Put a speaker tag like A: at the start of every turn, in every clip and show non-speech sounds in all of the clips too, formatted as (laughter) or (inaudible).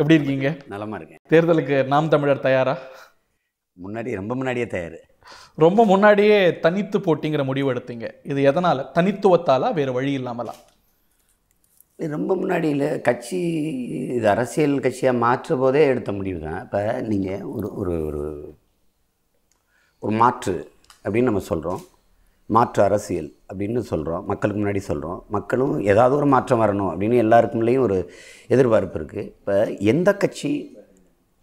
A: எப்படி இருக்கீங்க?
B: நலமாக இருக்கேன்.
A: தேர்தலுக்கு நாம் தமிழர் தயாரா?
B: முன்னாடி ரொம்ப முன்னாடியே தயார்.
A: ரொம்ப முன்னாடியே தனித்து போட்டிங்கிற முடிவு எடுத்தீங்க. இது எதனால? தனித்துவத்தாலா வேறு வழி இல்லாமலா?
B: ரொம்ப முன்னாடியில் கட்சி இது அரசியல் கட்சியாக மாற்ற போதே எடுத்த முடிவு தான். இப்போ நீங்கள் ஒரு ஒரு ஒரு ஒரு மாற்று அப்படின்னு நம்ம சொல்கிறோம் மாற்று அரசியல் அப்படின்னு சொல்கிறோம் மக்களுக்கு முன்னாடி சொல்கிறோம் மக்களும் ஏதாவது ஒரு மாற்றம் வரணும் அப்படின்னு எல்லாருக்குள்ளேயும் ஒரு எதிர்பார்ப்பு இருக்குது இப்போ எந்த கட்சி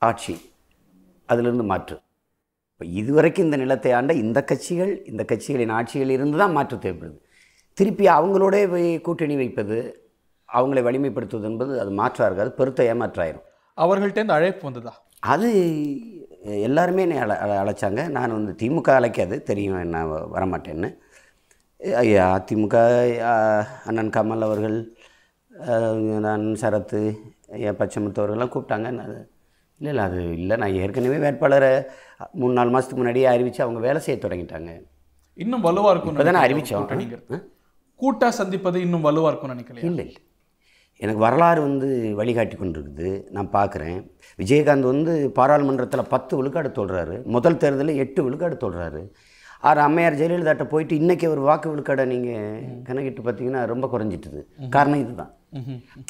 B: ஆட்சி அதிலிருந்து மாற்று? இப்போ இதுவரைக்கும் இந்த நிலத்தை ஆண்ட இந்த கட்சிகள் இந்த கட்சிகளின் ஆட்சியில் இருந்து தான் மாற்று தேவைப்படுது திருப்பி அவங்களோட போய் கூட்டணி வைப்பது அவங்களை வலிமைப்படுத்துவது என்பது அது மாற்றாக இருக்காது பெருத்த ஏமாற்றாயிரும்.
A: அவர்கள்ட்டேருந்து அழைப்பு வந்ததா?
B: அது எல்லாருமே என்னை அழ அழ- அழைச்சாங்க. நான் வந்து திமுக அழைக்காது தெரியும் நான் வரமாட்டேன்னு. ஐயா, அதிமுக அண்ணன் கமல் அவர்கள் நான் சரத்து ஐயா பச்சைமுத்தவர்கள்லாம் கூப்பிட்டாங்க. நான் இல்லை இல்லை அது இல்லை. நான் ஏற்கனவே வேட்பாளரை மூணு நாலு மாதத்துக்கு முன்னாடியே அறிவித்து அவங்க வேலை செய்ய தொடங்கிட்டாங்க.
A: இன்னும் வலுவா இருக்கும்
B: இப்போ தானே அறிவித்தோம்
A: கூட்டா சந்திப்பது இன்னும் வலுவா இருக்கும் நினைக்கலையா?
B: இல்லை இல்லை. எனக்கு வரலாறு வந்து வழிகாட்டி கொண்டிருக்குது. நான் பார்க்குறேன். விஜயகாந்த் வந்து பாராளுமன்றத்தில் பத்து விழுக்காடு தொடுறாரு. முதல் தேர்தலில் எட்டு விழுக்காடு தொடுறாரு. ஆறு அம்மையார் ஜெயலலிதாட்ட போயிட்டு இன்றைக்கி ஒரு வாக்கு விழுக்காடை நீங்கள் கணக்கிட்டு பார்த்தீங்கன்னா ரொம்ப குறைஞ்சிட்டுது. காரணம் இதுதான்.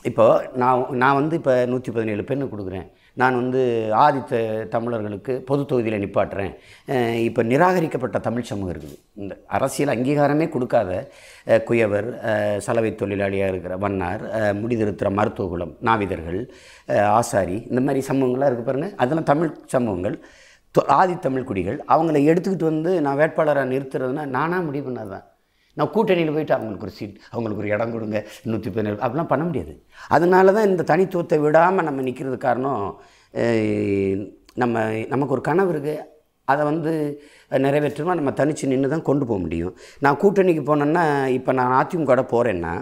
B: இப்போ நான் நான் வந்து இப்போ நூற்றி பதினேழு பெண்ணு கொடுக்குறேன். நான் வந்து ஆதித்த தமிழர்களுக்கு பொது தொகுதியில் நிப்பாட்டுறேன். இப்போ நிராகரிக்கப்பட்ட தமிழ் சமூகம் இருக்குது. இந்த அரசியல் அங்கீகாரமே கொடுக்காத குயவர் சலவை தொழிலாளியாக இருக்கிற வண்ணார் முடிதிருத்துற முடிதிருத்துகிற மருத்துவகுலம் நாவிதர்கள் ஆசாரி இந்த மாதிரி சமூகங்கள்லாம் இருக்குது பாருங்கள் அதெல்லாம் தமிழ் சமூகங்கள் தொ- ஆதித்தமிழ் குடிகள் அவங்கள எடுத்துக்கிட்டு வந்து நான் வேட்பாளராக நிறுத்துறதுன்னா நானாக முடிவு பண்ணாதான். நான் கூட்டணியில் போயிட்டு அவங்களுக்கு ஒரு சீட் அவங்களுக்கு ஒரு இடம் கொடுங்க நூற்றி பதினேழு அப்படிலாம் பண்ண முடியாது. அதனால தான் இந்த தனித்துவத்தை விடாமல் நம்ம நிற்கிறது காரணம் நம்ம நமக்கு ஒரு கனவு இருக்குது அதை வந்து நிறைவேற்றமா நம்ம தனித்து நின்று தான் கொண்டு போக முடியும். நான் கூட்டணிக்கு போனேன்னா இப்போ நான் அதிமுக போகிறேன்னா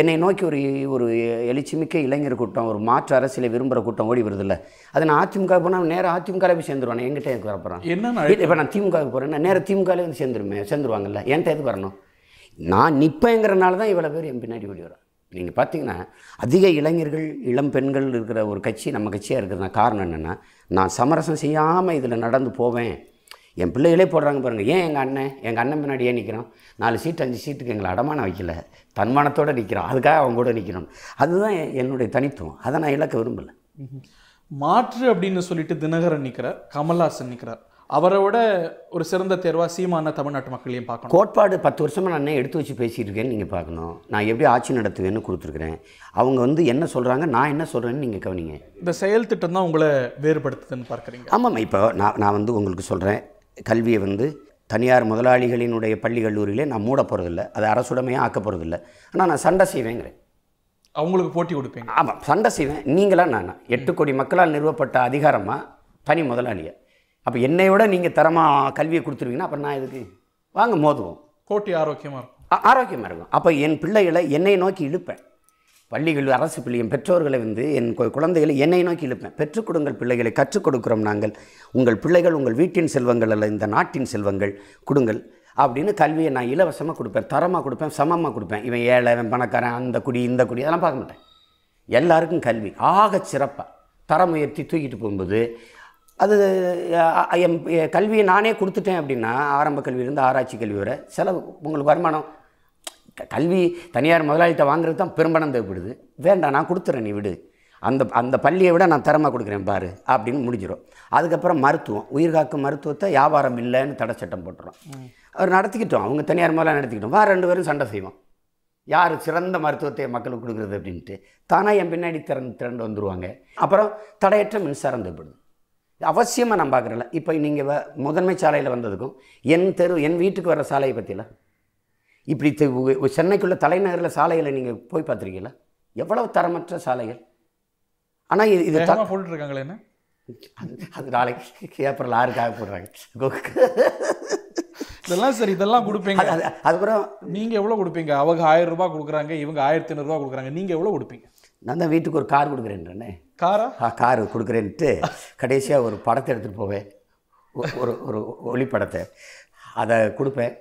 B: என்னை நோக்கி ஒரு ஒரு எழுச்சிமிக்க இளைஞர் கூட்டம் ஒரு மாற்று அரசியலை விரும்புகிற கூட்டம் ஓடி வருதில்ல. அதை நான் அதிமுக போனால் நேராக அதிமுகவில் போய் சேர்ந்துருவானே? என்கிட்ட எதுக்கு வரப்போகிறான்
A: அழைப்பு
B: இப்போ நான் திமுகவுக்கு போகிறேன்னா நேராக திமுகவில் வந்து சேர்ந்துருமே சேர்ந்துருவாங்கல்ல? என்கிட்ட எதுக்கு வரணும்? நான் நிற்பேங்கிறனால தான் இவ்வளோ பேர் என் பின்னாடி ஓடி வரும் நீங்கள் பார்த்தீங்கன்னா அதிக இளைஞர்கள் இளம் பெண்கள் இருக்கிற ஒரு கட்சி நம்ம கட்சியாக இருக்கிறதுனா காரணம் என்னென்னா நான் சமரசம் செய்யாமல் இதில் நடந்து போவேன். என் பிள்ளைகளே போடுறாங்க பாருங்கள் ஏன் எங்கள் அண்ணன்? எங்கள் அண்ணன் பின்னாடி ஏன் நிற்கிறோம் நாலு சீட் அஞ்சு சீட்டுக்கு எங்களை அடமானம் வைக்கல. தன்மானத்தோடு நிற்கிறோம் அதுக்காக அவங்க கூட நிற்கிறோம் அதுதான் என்னுடைய தனித்துவம். அதை நான் இழக்க விரும்பலை.
A: மாற்று அப்படின்னு சொல்லிட்டு தினகரன் நிற்கிறார் கமல்ஹாசன் நிற்கிறார் அவரை விட ஒரு சிறந்த தேர்வா சீமான தமிழ்நாட்டு மக்களையும் பார்க்கணும்.
B: கோட்பாடு பத்து வருஷமாக நான் என்ன எடுத்து வச்சு பேசிட்டு இருக்கேன்னு நீங்கள் பார்க்கணும். நான் எப்படி ஆட்சி நடத்துவேன்னு கொடுத்துருக்குறேன். அவங்க வந்து என்ன சொல்கிறாங்க நான் என்ன சொல்கிறேன்னு நீங்கள் கவனிங்க.
A: இந்த செயல் திட்டம் தான் உங்களை வேறுபடுத்துதுன்னு பார்க்குறீங்க.
B: ஆமாம் இப்போ நான் நான் வந்து உங்களுக்கு சொல்கிறேன் கல்வியை வந்து தனியார் முதலாளிகளினுடைய பள்ளி கல்லூரியிலே நான் மூட போகிறதில்ல அதை அரசுடைமையாக ஆக்க போகிறதில்ல ஆனால் நான் சண்டை செய்வேங்கிறேன்.
A: அவங்களுக்கு போட்டி கொடுப்பீங்க.
B: ஆமாம் சண்டை செய்வேன். நீங்களா நான் எட்டு கோடி மக்களால் நிறுவப்பட்ட அதிகாரமாக தனி முதலாளியா. அப்போ என்னை விட நீங்கள் தரமாக கல்வியை கொடுத்துருவீங்கன்னா அப்புறம் நான் இதுக்கு வாங்க மோதுவோம்.
A: போட்டி ஆரோக்கியமா இருக்கும்.
B: ஆரோக்கியமாக இருக்கும். அப்போ என் பிள்ளைகளை என்னை நோக்கி இழுப்பேன். பள்ளிகள் அரசு பள்ளி என் பெற்றோர்களை வந்து என் குழந்தைகளை என்னை நோக்கி இழுப்பேன். பெற்றுக் கொடுங்கள் பிள்ளைகளை கற்றுக் கொடுக்கிறோம் நாங்கள். உங்கள் பிள்ளைகள் உங்கள் வீட்டின் செல்வங்கள் அல்ல இந்த நாட்டின் செல்வங்கள் கொடுங்கள். அப்படின்னு கல்வியை நான் இலவசமாக கொடுப்பேன். தரமாக கொடுப்பேன் சமமாக கொடுப்பேன். இவன் ஏழை இவன் பணக்காரன் அந்த குடி இந்த குடி அதெல்லாம் பார்க்க மாட்டேன். எல்லாருக்கும் கல்வி. ஆகச் சிறப்பாக தரம் உயர்த்தி தூக்கிட்டு போகும்போது அது என் கல்வியை நானே கொடுத்துட்டேன் அப்படின்னா ஆரம்ப கல்வியிலேருந்து ஆராய்ச்சி கல்வி வரை செலவு உங்களுக்கு வருமானம் கல்வி தனியார் முதலாளிகிட்ட வாங்குறது தான் பெரும்பணம் தேவைப்படுது. வேண்டாம் நான் கொடுத்துறேன் நீ விடு. அந்த அந்த பள்ளியை விட நான் தரமாக கொடுக்குறேன் பாரு அப்படின்னு முடிஞ்சிடும் அதுக்கப்புறம் மருத்துவம் உயிர்காக்கும் மருத்துவத்தை வியாபாரம் இல்லைன்னு தடை சட்டம் போட்டுறோம். அவர் நடத்திக்கிட்டோம் அவங்க தனியார் முதலாளி நடத்திக்கிட்டோம். வா ரெண்டு பேரும் சண்டை செய்வோம். யார் சிறந்த மருத்துவத்தை மக்களுக்கு கொடுக்குறது அப்படின்ட்டு தானாக என் பின்னாடி திறந்து திரண்டு வந்துருவாங்க. அப்புறம் தடையற்ற மின்சாரம் தேவைப்படுது. அவசியமாக நான் பார்க்குறேன்ல இப்போ நீங்கள் முதன்மை சாலையில் வந்ததுக்கும் என் தெரு என் வீட்டுக்கு வர சாலையை பற்றியில இப்படி சென்னைக்குள்ள தலைநகரில் சாலைகளை நீங்கள் போய் பார்த்துருக்கீங்களா? எவ்வளவு தரமற்ற சாலைகள்? ஆனால் இது இது த-
A: வேகமா போட்டுட்டு இருக்காங்களே என்ன?
B: அது அது நாளைக்கு ஏப்ரல் ஆறுக்காக போடுறாங்க.
A: இதெல்லாம் சரி இதெல்லாம் கொடுப்பீங்க.
B: அது அது- அதுக்கப்புறம்
A: நீங்க எவ்வளவு கொடுப்பீங்க? அவங்க ஆயிரம் ரூபாய் கொடுக்குறாங்க இவங்க ஆயிரத்தி ஐநூறு ரூபாய் கொடுக்குறாங்க. நீங்க எவ்வளவு கொடுப்பீங்க?
B: நான் தான் வீட்டுக்கு ஒரு கார் கொடுக்குறேன்றேனே.
A: காரா?
B: ஆ காரு கொடுக்குறேன்ட்டு கடைசியாக ஒரு படத்தை எடுத்துகிட்டு போவேன். ஒரு ஒரு ஒளிப்படத்தை. அதை கொடுப்பேன்.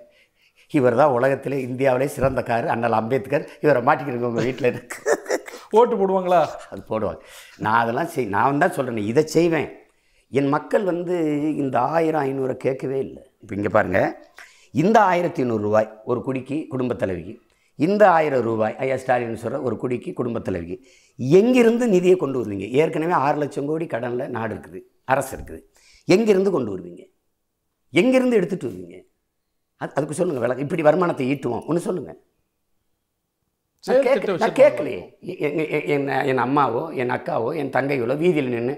B: இவர் தான் உலகத்திலே இந்தியாவிலே சிறந்த கார் அண்ணல் அம்பேத்கர். இவரை மாட்டிக்கிறீங்க உங்கள் வீட்டில்
A: போட்டு போடுவாங்களா?
B: அது போடுவாங்க. நான் அதெல்லாம் செய் நான் தான் சொல்கிறேன் இதை செய்வேன். என் மக்கள் வந்து இந்த ஆயிரம் ஐநூறை கேட்கவே இல்லை. இப்போ இங்கே பாருங்கள் இந்த ஆயிரத்தி ரூபாய் ஒரு குடிக்கு குடும்பத் தலைவிக்கு இந்த ஆயிரம் ரூபாய் ஐயா ஸ்டாலின் சொல்கிற ஒரு குடிக்கு குடும்பத் தலைவிக்கு எங்கிருந்து நிதியை கொண்டு வருவீங்க? ஏற்கனவே ஆறு லட்சம் கோடி கடனில் நாடு இருக்குது அரசு இருக்குது. எங்கிருந்து கொண்டு வருவீங்க? எங்கிருந்து எடுத்துகிட்டு வருவீங்க? அது அதுக்கு சொல்லுங்கள் விளக்கம் இப்படி வருமானத்தை ஈட்டுவோம். ஒன்று சொல்லுங்கள் நான். கேட்கலையே. என் என் அம்மாவோ என் அக்காவோ என் தங்கைகளோ வீதியில் நின்று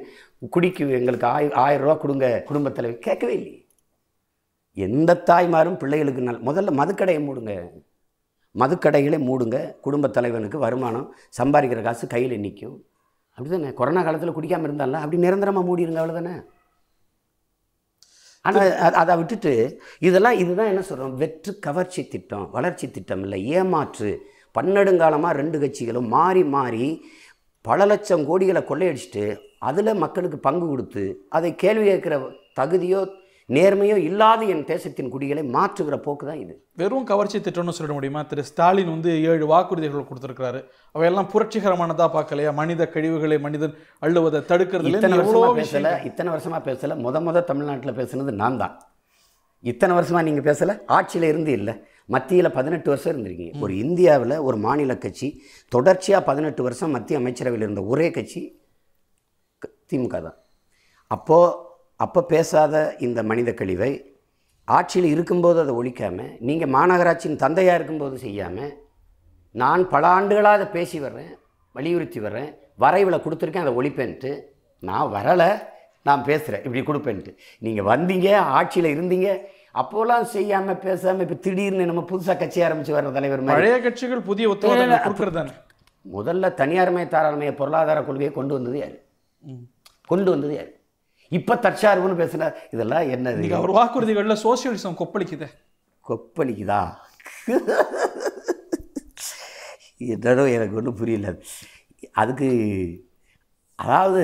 B: குடிக்கு எங்களுக்கு ஆய் ஆயிரம் ரூபா கொடுங்க குடும்பத் தலைவர் கேட்கவே இல்லையே. எந்த தாய்மாரும் பிள்ளைகளுக்கு நல் முதல்ல மதுக்கடையை மூடுங்க. மதுக்கடைகளை மூடுங்க. குடும்பத் தலைவனுக்கு வருமானம் சம்பாதிக்கிற காசு கையில் நிற்கும் அப்படி தானே கொரோனா காலத்தில் குடிக்காமல் இருந்தால அப்படி நிரந்தரமாக மூடிடுங்க அவ்வளோதானே ஆனால் அதை விட்டுட்டு இதெல்லாம் இதுதான் என்ன சொல்கிறோம் வெற்று கவர்ச்சி திட்டம் வளர்ச்சி திட்டம் இல்லை. ஏமாற்று. பன்னெடுங்காலமாக ரெண்டு கட்சிகளும் மாறி மாறி பல லட்சம் கோடிகளை கொள்ளையடிச்சிட்டு அதில் மக்களுக்கு பங்கு கொடுத்து அதை கேள்வி கேட்குற தகுதியோ நேர்மையோ இல்லாத என் தேசத்தின் குடிகளை மாற்றுகிற போக்கு தான் இது.
A: வெறும் கவர்ச்சி திட்டம்னு சொல்லிட முடியுமா? திரு ஸ்டாலின் வந்து ஏழு வாக்குறுதிகள் கொடுத்திருக்கிறாரு. அவையெல்லாம் புரட்சிகரமானதா பார்க்கலையா? மனித கழிவுகளை மனிதன் அள்ளுவதை தடுக்கிறதுல
B: இத்தனை
A: எவ்வளோ
B: வருஷமா
A: விஷயம்
B: பேசல? இத்தனை வருஷமா பேசல? முத முத தமிழ்நாட்டில் பேசுனது நான் தான். இத்தனை வருஷமா நீங்க பேசல? ஆட்சியில இருந்து இல்லை. மத்தியில் பதினெட்டு வருஷம் இருந்திருக்கீங்க. ஒரு இந்தியாவில் ஒரு மாநில கட்சி தொடர்ச்சியாக பதினெட்டு வருஷம் மத்திய அமைச்சரவையில் இருந்த ஒரே கட்சி திமுக தான். அப்போது அப்போ பேசாத இந்த மனித கழிவை ஆட்சியில் இருக்கும்போது அதை ஒழிக்காமல் நீங்கள் மாநகராட்சியின் தந்தையாக இருக்கும்போது செய்யாமல் நான் பல ஆண்டுகளாக அதை பேசி வர்றேன் வலியுறுத்தி வர்றேன் வரைவில் கொடுத்துருக்கேன் அதை ஒழிப்பேன்ட்டு. நான் வரலை நான் பேசுகிறேன் இப்படி கொடுப்பேன்ட்டு. நீங்கள் வந்தீங்க ஆட்சியில் இருந்தீங்க அப்போலாம் செய்யாமல் பேசாமல் இப்போ திடீர்னு நம்ம புதுசாக கட்சி ஆரம்பித்து வர்ற தலைவர்
A: பழைய கட்சிகள் புதிய தானே?
B: முதல்ல தனியார்மய தாராளமய பொருளாதார கொள்கையை கொண்டு வந்தது யார்? கொண்டு வந்தது யார்? இப்போ தற்சார்புன்னு பேசுனா இதெல்லாம் என்னது?
A: இன்னைக்கு அவர் வாக்குறுதிகள்ல சோசியலிசம் கொப்பளிக்குதே.
B: கொப்பளிக்குதா? என்னடோ எனக்கு ஒன்றும் புரியல. அதுக்கு அதாவது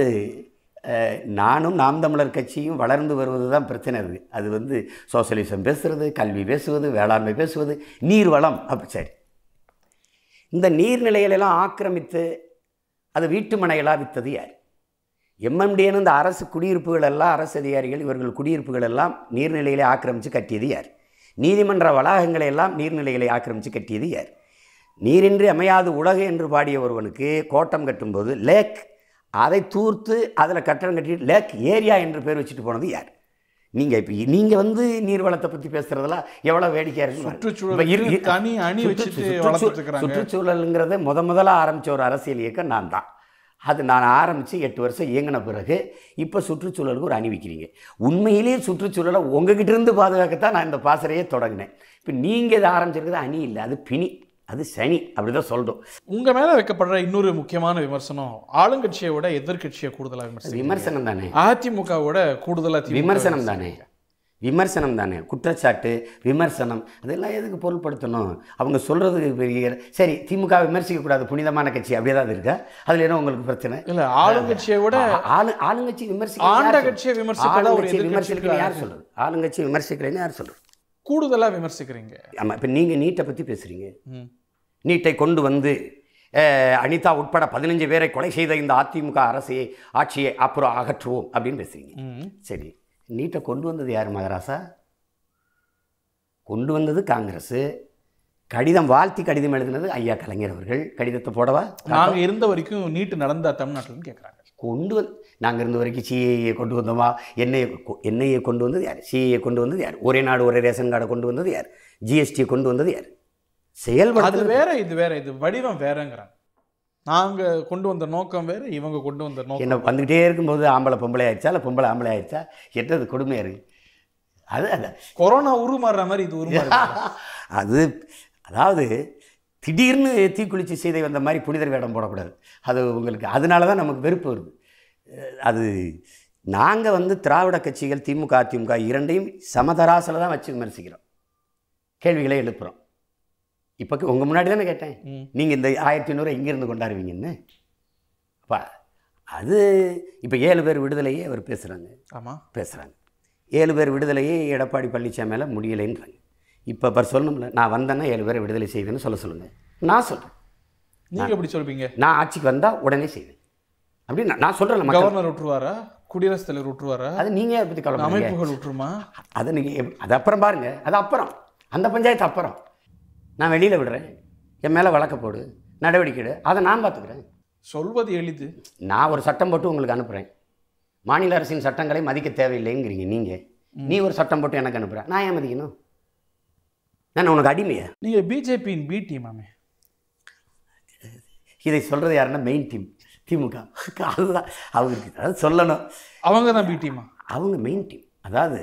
B: நானும் நாம் தமிழர் கட்சியும் வளர்ந்து வருவது தான் பிரச்சனை இருக்குது அது வந்து சோசியலிசம் பேசுறது கல்வி பேசுவது வேளாண்மை பேசுவது நீர் வளம் அப்படி சரி. இந்த நீர்நிலைகளெல்லாம் ஆக்கிரமித்து அது வீட்டு மனைகளாக வித்தது யார்? எம்எம்டின்னு இந்த அரசு குடியிருப்புகள் எல்லாம் அரசு அதிகாரிகள் இவர்கள் குடியிருப்புகள் எல்லாம் நீர்நிலைகளை ஆக்கிரமித்து கட்டியது யார் நீதிமன்ற வளாகங்களை எல்லாம் நீர்நிலைகளை ஆக்கிரமித்து கட்டியது யார் நீரின்றி அமையாது உலகு என்று பாடிய ஒருவனுக்கு கோட்டம் கட்டும்போது லேக் அதை தூர்த்து அதில் கட்டடம் கட்டிட்டு லேக் ஏரியா என்று பேர் வச்சுட்டு போனது யார் நீங்கள் இப்போ நீங்கள் வந்து நீர்வளத்தை பற்றி பேசுகிறதெல்லாம் எவ்வளோ வேடிக்கையாக இருக்கு.
A: சுற்றுச்சூழல்.
B: சுற்றுச்சூழலுங்கிறத முத முதல்ல ஆரம்பித்த ஒரு அரசியல் இயக்கம் நான் தான் அது நான் ஆரம்பித்து எட்டு வருஷம் இயங்கின பிறகு இப்போ சுற்றுச்சூழலுக்கு ஒரு அணி வைக்கிறீங்க உண்மையிலேயே சுற்றுச்சூழலை உங்ககிட்ட இருந்து பாதுகாக்கத்தான் நான் இந்த பாசறையே தொடங்கினேன். இப்போ நீங்கள் இதை ஆரம்பிச்சிருக்கிறது அணி இல்லை அது பிணி அது சனி அப்படி தான் சொல்கிறோம்
A: உங்க மேல வைக்கப்படுற இன்னொரு முக்கியமான விமர்சனம் ஆளுங்கட்சியை விட எதிர்க்கட்சியை கூடுதலா விமர்சனம்
B: விமர்சனம் தானே?
A: அதிமுகவோட கூடுதலா திமுக
B: விமர்சனம் தானே? விமர்சனம் தானே? குற்றச்சாட்டு விமர்சனம் அதெல்லாம் எதுக்கு பொருள்படுத்தணும்? அவங்க சொல்கிறது பெரிய சரி திமுக விமர்சிக்கக்கூடாது புனிதமான கட்சி அப்படியே தான் இருக்கா? அதில் என்ன உங்களுக்கு பிரச்சனை?
A: இல்ல ஆளுங்கட்சியை விட
B: ஆளு ஆளுங்கட்சி விமர்சிக்க
A: ஆண்ட கட்சியை எதிர்க்கட்சிக்கு
B: விமர்சிக்கலன்னு யார் சொல்றது? ஆளுங்கட்சி விமர்சிக்கலைன்னு யார் சொல்றது?
A: கூடுதலா விமர்சிக்கிறீங்க.
B: ஆமாம் இப்போ நீங்கள் நீட்டை பற்றி பேசுகிறீங்க. நீட்டை கொண்டு வந்து அனிதா உட்பட பதினஞ்சு பேரை கொலை செய்த இந்த அதிமுக அரசையை ஆட்சியை அப்புறம் அகற்றுவோம் அப்படின்னு பேசுறீங்க.
A: ம்.
B: சரி. நீட்டை கொண்டு வந்தது யார் மகராசா கொண்டு வந்தது காங்கிரஸ் கடிதம் வாழ்த்தி கடிதம் எழுதினது ஐயா கலைஞர் அவர்கள். கடிதத்தை போடவா?
A: நாங்க இருந்த வரைக்கும் நீட்டு நடந்தா தமிழ்நாட்டுலன்னு கேக்குறாங்க.
B: கொண்டு வந்து நாங்கள் இருந்த வரைக்கும் சிஏஏ கொண்டு வந்தோமா? என்ஐஏ என்ஐஏ கொண்டு வந்தது யார்? சிஏஏ கொண்டு வந்தது யார்? ஒரே நாடு ஒரே ரேஷன் கார்டை கொண்டு வந்தது யார்? ஜிஎஸ்டியை கொண்டு வந்தது யார்?
A: அது
B: செயல்படுத்து
A: வேற இது வேற இது வடிவம் வேறங்கிறாங்க. நாங்க கொண்டு வந்த நோக்கம் வேற இவங்க கொண்டு வந்த நோக்கம்
B: என்ன வந்துக்கிட்டே இருக்கும்போது ஆம்பளை பொம்பளை ஆயிடுச்சா இல்லை பொம்பளை ஆம்பளை ஆயிடுச்சா? என்னது கொடுமையாக இருக்குது அது அது.
A: கொரோனா உருமாறுற மாதிரி இது உருமாறு (laughs)
B: அது அதாவது திடீர்னு தீக்குளிச்சு செய்தை வந்த மாதிரி புனிதர் வேடம் போடக்கூடாது. அது உங்களுக்கு அதனால தான் நமக்கு வெறுப்பு வருது. அது நாங்கள் வந்து திராவிட கட்சிகள் திமுக அதிமுக இரண்டையும் சமதராசில் தான் வச்சு விமர்சிக்கிறோம். கேள்விகளை எழுப்புகிறோம் இப்போ உங்கள் முன்னாடி தானே கேட்டேன். நீங்கள் இந்த ஆயிரத்தி ஐநூறு எங்கேருந்து கொண்டாடுவீங்கன்னு. அப்பா அது இப்போ ஏழு பேர் விடுதலையே அவர் பேசுகிறாங்க
A: ஆமா.
B: பேசுகிறாங்க ஏழு பேர் விடுதலையே எடப்பாடி பழனிசாமியால் முடியலைன்றாங்க. இப்போ அவர் சொல்லணும்ல நான் வந்தேன்னா ஏழு பேரை விடுதலை செய்வேன்னு சொல்ல சொல்லுங்கள் நான் சொல்கிறேன்
A: நீங்க எப்படி சொல்வீங்க?
B: நான் ஆட்சிக்கு வந்தால் உடனே செய்வேன். அப்படின்னு நான் சொல்கிறேன்
A: கவர்னர் விட்டுருவாரா குடியரசுத் தலைவர் விட்டுருவாரா
B: அது நீங்கள் அதை பற்றி கவலை
A: அமைப்புகள் விட்டுருமா
B: அதை நீங்கள் அது அப்புறம் பாருங்க. அது அப்புறம். அந்த பஞ்சாயத்து அப்புறம். நான் வெளியில் விடுறேன். என் மேலே வழக்க போடு நடவடிக்கை எடு. அதை நான் பார்த்துக்கிறேன்.
A: சொல்வது எளிது.
B: நான் ஒரு சட்டம் போட்டு உங்களுக்கு அனுப்புகிறேன் மாநில அரசின் சட்டங்களை மதிக்க தேவையில்லைங்கிறீங்க நீங்கள் நீ ஒரு சட்டம் போட்டு எனக்கு அனுப்புகிற நான் ஏன் மதிக்கணும்? நான் உனக்கு அடிமையா?
A: நீங்க பிஜேபியின் பி டீமாமே
B: இதை சொல்கிறது யாருன்னா மெயின் டீம் திமுக. அதுதான். அவங்களுக்கு அதாவது சொல்லணும்.
A: அவங்க தான் பி டீமா
B: அவங்க மெயின் டீம் அதாவது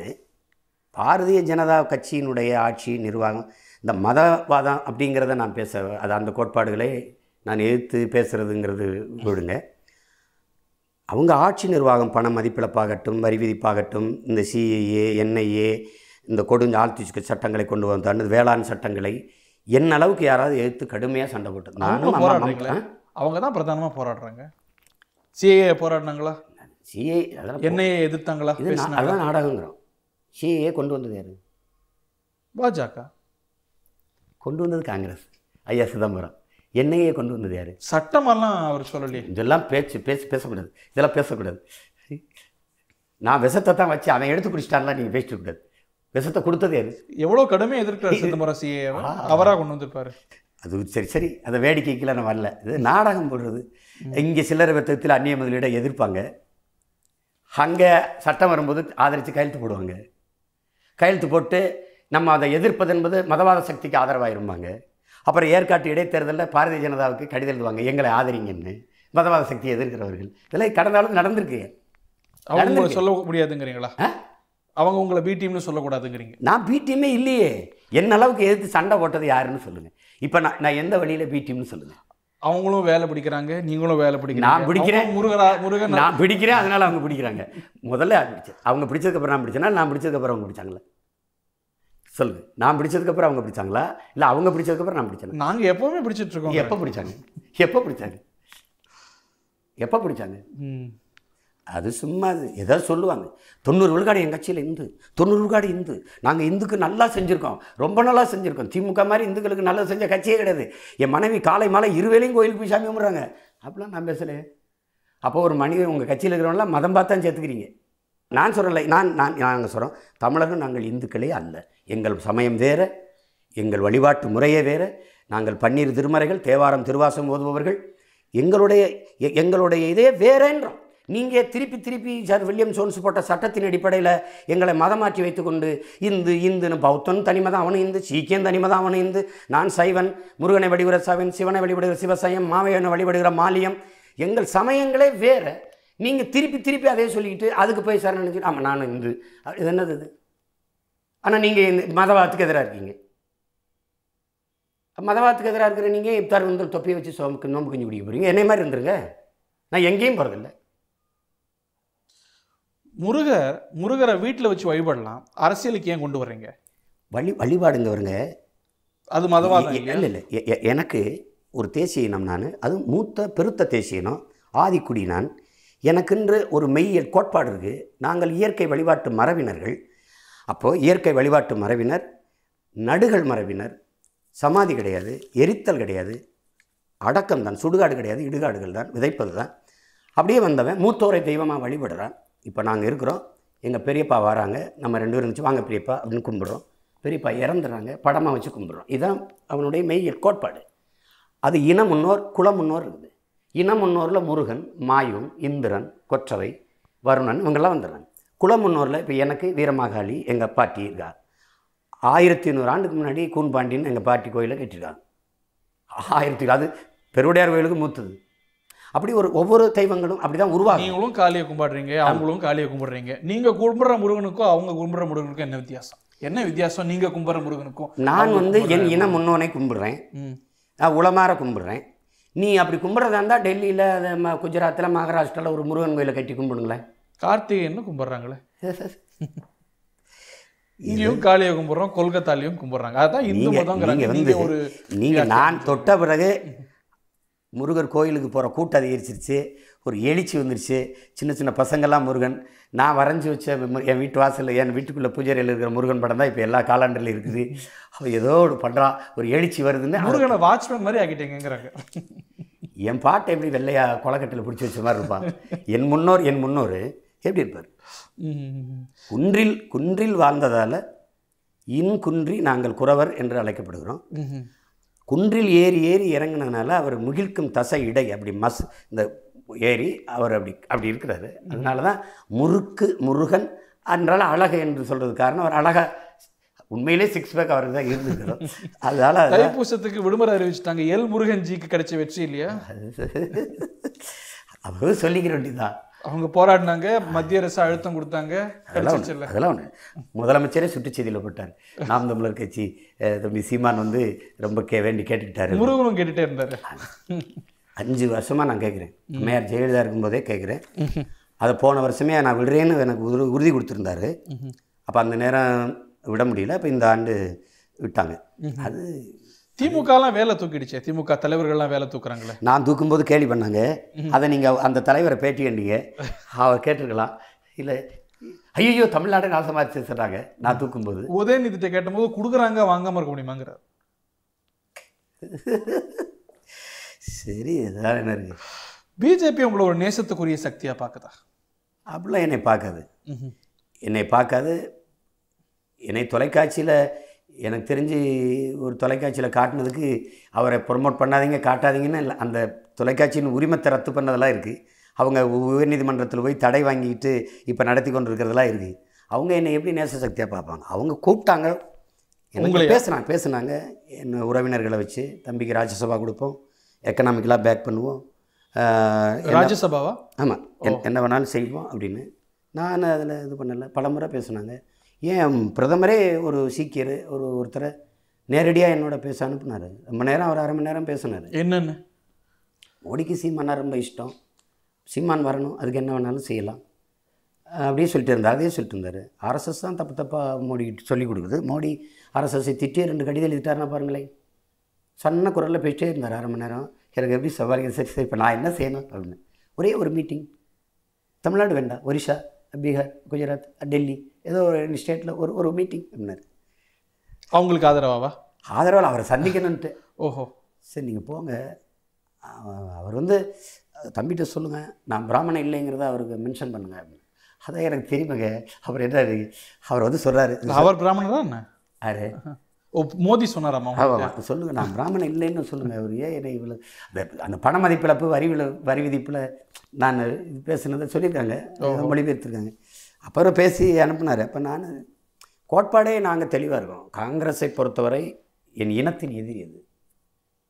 B: பாரதிய ஜனதா கட்சியினுடைய ஆட்சி நிர்வாகம் இந்த மதவாதம் அப்படிங்கிறத நான் பேச அது அந்த கோட்பாடுகளை நான் எதிர்த்து பேசுகிறதுங்கிறது விடுங்க. அவங்க ஆட்சி நிர்வாகம் பண மதிப்பிழப்பாகட்டும் வரி விதிப்பாகட்டும் இந்த சிஏஏ என்ஐஏ இந்த கொடுஞ்ச ஆழ்த்தி சட்டங்களை கொண்டு வந்தாண்டு வேளாண் சட்டங்களை என்ன அளவுக்கு யாராவது எதிர்த்து கடுமையாக சண்டை போட்டு நானும்
A: அவங்க தான் பிரதானமா போராடுறாங்க. சிஏஏ போராடினாங்களா?
B: சிஏ அதெல்லாம்
A: என்ஐஏ எதிர்த்தாங்களா?
B: அதெல்லாம் நாடகங்கிறோம். சிஏ கொண்டு வந்தது யாரு?
A: பாஜக.
B: கொண்டு வந்தது காங்கிரஸ். ஐயா சிதம்பரம். என்னையே கொண்டு வந்தது யாரு?
A: சட்டமெல்லாம் அவர் சொல்லலையே.
B: இதெல்லாம் பேச்சு பேச்சு பேசக்கூடாது. இதெல்லாம் பேசக்கூடாது. நான் விஷத்தை தான் வச்சு அவன் எடுத்து குடிச்சிட்டான்லாம் நீங்கள் பேசிட்டு கூடாது விஷத்தை கொடுத்தது யாரு?
A: எவ்வளவு கடுமையா எதிர்க்கிறார் சிதம்பரம் சிஏ அவரா கொண்டு வந்திருப்பாரு?
B: அது சரி சரி. அந்த வேடிக்கைக்கெல்லாம் நான் வரல. இது நாடகம் போடுறது. இங்கே சில்லறை வர்த்தகத்தில் அந்நிய முதலீடை எதிர்ப்பாங்க. அங்கே சட்டம் வரும்போது ஆதரித்து கையெழுத்து போடுவாங்க. கையெழுத்து போட்டு நம்ம அதை எதிர்ப்பது என்பது மதவாத சக்திக்கு ஆதரவாயிருப்பாங்க அப்புறம் ஏற்காட்டு இடைத்தேர்தலில் பாரதிய ஜனதாவுக்கு கடிதம் எழுதுவாங்க எங்களை ஆதரிங்கன்னு. மதவாத சக்தியை எதிர்க்கிறவர்கள். இதெல்லாம் கடந்த காலம் நடந்திருக்கு.
A: அவங்க. சொல்ல முடியாதுங்கிறீங்களா? அவங்க உங்களை பி டீம்னு சொல்லக்கூடாதுங்கிறீங்க.
B: நான் பி டீமே இல்லையே. என்ன அளவுக்கு எதிர்த்து சண்டை போட்டது யாருன்னு சொல்லுங்கள் இப்போ நான் நான் எந்த வழியில் பி டீம்னு சொல்லுங்கள்
A: அவங்களும் வேலை பிடிக்கிறாங்க நீங்களும் வேலை பிடிக்கிறீங்க.
B: நான் பிடிக்கிறேன்.
A: முருகரா முருகன்
B: நான் பிடிக்கிறேன் அதனால அவங்க பிடிக்கிறாங்க. முதல்ல பிடிச்சது அவங்க பிடிச்சதுக்கப்புறம் நான் பிடிச்சேனா நான் பிடிச்சதுக்கப்புறம் அவங்க பிடிச்சாங்களா? சொல்லுங்க நான் பிடிச்சதுக்கப்புறம் அவங்க பிடிச்சாங்களா? இல்லை அவங்க பிடிச்சதுக்கப்புறம் நான் பிடிச்சேன்
A: நாங்க எப்பவுமே பிடிச்சிட்டு இருக்கோம்
B: எப்போ பிடிச்சாங்க? எப்போ பிடிச்சாங்க? எப்போ பிடிச்சாங்க. அது சும்மா அது ஏதாவது சொல்லுவாங்க. தொண்ணூறு விழுக்காடு என் கட்சியில் இந்து. தொண்ணூறு விழுக்காடு இந்து. நாங்கள் இந்துக்கு நல்லா செஞ்சுருக்கோம். ரொம்ப நல்லா செஞ்சுருக்கோம். திமுக மாதிரி இந்துக்களுக்கு நல்லா செஞ்ச கட்சியே கிடையாது. என் மனைவி காலை மாலை இருவேளையும் கோயிலுக்கு போய் சாமி கும்பிட்றாங்க. அப்படிலாம் நான் பேசலையே. அப்போ ஒரு மனிதன் உங்கள் கட்சியில் இருக்கிறவங்களாம் மதம் பார்த்தான் சேர்த்துக்கிறீங்க. நான் சொல்லலை நான் நான் நாங்கள் சொல்கிறோம் தமிழர்கள் நாங்கள் இந்துக்களே அல்ல. எங்கள் சமயம் வேறு எங்கள் வழிபாட்டு முறையே வேறு. நாங்கள் பன்னீர் திருமறைகள் தேவாரம் திருவாசம் ஓதுபவர்கள். எங்களுடைய எ- எங்களுடைய இதே வேறேன்றோம் நீங்கள் திருப்பி திருப்பி சார் வில்லியம் ஜோன்ஸ் போட்ட சட்டத்தின் அடிப்படையில் எங்களை மதம் மாற்றி வைத்துக்கொண்டு இந்து இந்துன்னு பௌத்தன் தனிமதம் அவனும் இந்து சீக்கியம் தனிமதம் அவனும் இந்து. நான் சைவன் முருகனை வழிபடுகிற சைவன் சிவனை வழிபடுகிற சிவசையம் மாவையனை வழிபடுகிற மாலியம். எங்கள் சமயங்களே வேறு. நீங்கள் திருப்பி திருப்பி அதே சொல்லிக்கிட்டு அதுக்கு போய் சார் நினச்சி ஆமாம் நான் இந்து. இது என்னது இது? ஆனால் நீங்கள் மதவாதத்துக்கு எதிராக இருக்கீங்க. மதவாதத்துக்கு எதிராக இருக்கிற நீங்கள் இப்தார் வந்து தொப்பியை வச்சு சோமுக்கு நோம்பு கஞ்சி குடிக்க போகிறீங்க என்னை மாதிரி இருந்துருங்க. நான் எங்கேயும் போகிறதில்ல
A: முருகர் முருகரை வீட்டில் வச்சு வழிபடலாம். அரசியலுக்கு ஏன் கொண்டு வர்றீங்க?
B: வழி வழிபாடுங்கவருங்க
A: அது மதவாதம்?
B: இல்லை இல்லை. எனக்கு ஒரு தேசிய இனம் நான். அது மூத்த பெருத்த தேசிய இனம். ஆதிக்குடி நான். எனக்கென்று ஒரு மெய்யியல் கோட்பாடு இருக்குது நாங்கள் இயற்கை வழிபாட்டு மரபினர்கள். அப்போது இயற்கை வழிபாட்டு மரபினர் நடுகள் மரபினர் சமாதி கிடையாது எரித்தல் கிடையாது அடக்கம் தான் சுடுகாடு கிடையாது இடுகாடுகள் தான் விதைப்பது தான். அப்படியே வந்தவன் மூத்தோரை தெய்வமாக வழிபடுறான். இப்போ நாங்கள் இருக்கிறோம். எங்கள் பெரியப்பா வராங்க. நம்ம ரெண்டு பேரும் இருந்துச்சு வாங்க பெரியப்பா அப்படின்னு கும்பிட்றோம். பெரியப்பா இறந்துடுறாங்க படமாக வச்சு கும்பிட்றோம். இதுதான் அவனுடைய மெய்யியல் கோட்பாடு. அது இன முன்னோர் குல முன்னோர் இருக்குது. இன முன்னோரில் முருகன் மாயூன் இந்திரன் கொற்றவை வருணன் இவங்கெல்லாம் வந்துடுறாங்க குல முன்னோரில் இப்போ எனக்கு வீரமாகாளி எங்கள் பாட்டி இருக்கா ஆயிரத்தி ஐநூறு ஆண்டுக்கு முன்னாடி கூன்பாண்டின்னு எங்கள் பாட்டி கோயிலை கட்டியிருக்காங்க. ஆயிரத்தி அது பெருவுடையார் கோயிலுக்கு மூத்தது. அப்படி ஒரு ஒவ்வொரு தெய்வங்களும் அப்படி தான் உருவாகும்
A: நீங்களும் காளியை கும்பிடுறீங்க அவங்களும் காளியை கும்பிடுறீங்க. நீங்க கும்பிடுற முருகனுக்கும் அவங்க கும்பிடுற முருகனுக்கும் என்ன வித்தியாசம்? என்ன வித்தியாசம்? நீங்க கும்பிடுற முருகனுக்கும்
B: நான் வந்து என் இன முன்னோனை கும்பிடுறேன். நான் உளமாற கும்பிடுறேன். நீ அப்படி கும்பிட்றதா இருந்தால் டெல்லியில் குஜராத்தில் மகாராஷ்டிராவில் ஒரு முருகன் கோயிலை கட்டி கும்பிடுங்களேன்.
A: கார்த்திகேயன்னு கும்பிடுறாங்களே? (laughs) இங்கேயும் காளியை கும்பிடுறோம் கொல்கத்தாலையும் கும்பிடுறாங்க. அதான் இந்து மதங்கிறாங்க
B: நீங்க
A: நீங்க
B: வந்து
A: ஒரு
B: நீங்க நான் தொட்ட பிறகு முருகர் கோயிலுக்கு போகிற கூட்டம் அதிகரிச்சிருச்சு. ஒரு எழுச்சி வந்துருச்சு. சின்ன சின்ன பசங்கள்லாம் முருகன் நான் வரைஞ்சி வச்ச என் வீட்டு வாசலில் என் வீட்டுக்குள்ளே பூஜையில் இருக்கிற முருகன் படம் தான் இப்போ எல்லா காலாண்டர்லையும் இருக்குது. அவன் ஏதோ ஒரு பண்ணுறான் ஒரு எழுச்சி வருதுன்னு
A: முருகனை வாட்ச்மேன் மாதிரி ஆக்கிட்டேங்கிறாங்க
B: என் பாட்டை எப்படி வெள்ளையா கொலக்கட்டில் பிடிச்சி வச்ச மாதிரி இருப்பான் என் முன்னோர் என் முன்னோர் எப்படி இருப்பார். குன்றில் குன்றில் வாழ்ந்ததால் இன் குன்றி நாங்கள் குறவர் என்று அழைக்கப்படுகிறோம். குன்றில் ஏறி ஏறி இறங்குனதுனால அவர் முகிழ்க்கும் தசை இடை அப்படி மஸ் இந்த ஏறி அவர் அப்படி அப்படி இருக்கிறாரு. அதனால தான் முறுக்கு முருகன் அதனால அழகு என்று சொல்கிறது காரணம். அவர் அழகா உண்மையிலே சிக்ஸ் பேக் அவருக்கு தான் இருந்துக்கிறோம் அதனால அது-
A: தைப்பூசத்துக்கு விடுமுறை அறிவிச்சிட்டாங்க. எல் முருகன் ஜிக்கு கிடைச்ச வெற்றி இல்லையா?
B: அவரும் சொல்லிக்கிற வேண்டியதான்
A: அவங்க போராடினாங்க. மத்திய அரசு அழுத்தம் கொடுத்தாங்க.
B: அதெல்லாம் அதெல்லாம் ஒன்று முதலமைச்சரே சுற்றுச்செய்தியில் போட்டார். நாம் தமிழர் கட்சி தம்பி சீமான் வந்து ரொம்ப கே வேண்டி கேட்டுக்கிட்டாரு.
A: முருகனும் கேட்டுட்டே இருந்தாரு.
B: அஞ்சு வருஷமாக நான் கேட்குறேன் அம்மையார் ஜெயலலிதா இருக்கும்போதே கேட்குறேன் அதை போன வருஷமே நான் விடுறேன்னு எனக்கு உறு உறுதி கொடுத்துருந்தாரு. அப்போ அந்த நேரம் விட முடியல. இப்போ இந்த ஆண்டு விட்டாங்க. அது
A: திமுகலாம் வேலை தூக்கிடுச்சே. திமுக தலைவர்கள்லாம் வேலை தூக்குறாங்களே.
B: நான் தூக்கும்போது கேலி பண்ணாங்க. அதை நீங்கள் அந்த தலைவரை பேட்டி கண்டீங்க. அவர் கேட்டிருக்கலாம். இல்லை ஐயோ தமிழ்நாடு நாசமாக சொல்கிறாங்க நான் தூக்கும்போது.
A: உதயநிதிட்ட கேட்டபோது கொடுக்குறாங்க வாங்காம இருக்க முடியுமாங்கிறார்.
B: சரி இதான் என்ன
A: பிஜேபி உங்களை ஒரு நேசத்துக்குரிய சக்தியா பார்க்குதா?
B: அப்படிலாம் என்னை பார்க்காது. என்னை பார்க்காது. என்னை தொலைக்காட்சியில் எனக்கு தெரிஞ்சு ஒரு தொலைக்காட்சியில் காட்டினதுக்கு அவரை ப்ரொமோட் பண்ணாதீங்க காட்டாதீங்கன்னு இல்ல. அந்த தொலைக்காட்சியின் உரிமத்தை ரத்து பண்ணதெல்லாம் இருக்குது அவங்க உயர்நீதிமன்றத்தில் போய் தடை வாங்கிட்டு இப்போ நடத்தி கொண்டு இருக்கிறதெல்லாம் இருக்குது அவங்க என்னை எப்படி நேச சக்தியாக பார்ப்பாங்க? அவங்க கூப்பிட்டாங்க. எனக்கு
A: உங்களையா?
B: பேசுனாங்க பேசுனாங்க. என்ன உறவினர்களை வச்சு தம்பிக்கு ராஜ்யசபா கொடுப்போம். எக்கனாமிக்கலாக பேக் பண்ணுவோம்.
A: ராஜ்யசபாவா?
B: ஆமாம் என்ன வேணாலும் செய்வோம் அப்படின்னு. நான் அதில் இது பண்ணலை. பலமுறை பேசுனாங்க. ஏன் பிரதமரே ஒரு சீக்கியர் ஒரு ஒருத்தரை நேரடியாக என்னோட பேச அனுப்புனார். ரொம்ப நேரம் ஒரு அரை மணி நேரம் பேசினார்.
A: என்னன்னு?
B: மோடிக்கு சீமானா ரொம்ப இஷ்டம். சீமான் வரணும் அதுக்கு என்ன வேணாலும் செய்யலாம். அப்படியே சொல்லிட்டு இருந்தார் அதே சொல்லிட்டு இருந்தார். ஆர்எஸ்எஸ் தான் தப்பு தப்பாக மோடி சொல்லிக் கொடுக்குது. மோடி ஆர்எஸ்எஸ்ஸை திட்டி ரெண்டு கடிதம் எழுதிட்டாருன்னா பாருங்களேன். சன்ன குரலில் பேசிட்டே இருந்தார் அரை மணி நேரம். எனக்கு எப்படி சவாரிங்க சரி சரி இப்போ நான் என்ன செய்யணும் அப்படின்னு. ஒரே ஒரு மீட்டிங் தமிழ்நாடு வேண்டாம் ஒரிஷா பீகார் குஜராத் டெல்லி ஏதோ ஒரு ஸ்டேட்டில் ஒரு ஒரு மீட்டிங் அப்படின்னாரு.
A: அவங்களுக்கு ஆதரவாவா?
B: ஆதரவால் அவரை சந்திக்கணுன்ட்டு
A: ஓஹோ.
B: சரி நீங்கள் போங்க. அவ- அவர் வந்து தம்பிகிட்ட சொல்லுங்கள் நான் பிராமணன் இல்லைங்கிறத அவருக்கு மென்ஷன் பண்ணுங்க அப்படின்னு. அதான் எனக்கு தெரியுமாங்க. அவர் என்ன அவர் வந்து சொல்கிறாரு
A: அவர் பிராமணர் தான் என்ன மோடி சொன்னாராமா
B: ஆமாம் சொல்லுங்கள் நான் பிராமணன் இல்லைன்னு சொல்லுங்கள் அவர் ஏன் என்னை இவ்வளோ அந்த பண மதிப்பிழப்பு வரி வரி விதிப்பில் நான் இது பேசுனதை சொல்லியிருக்காங்க மொழிபெயர்த்திருக்காங்க. அப்புறம் பேசி அனுப்புனார். அப்போ நான் கோட்பாடே நாங்கள் தெளிவாக இருக்கோம். காங்கிரஸை பொறுத்தவரை என் இனத்தின் எதிரி அது.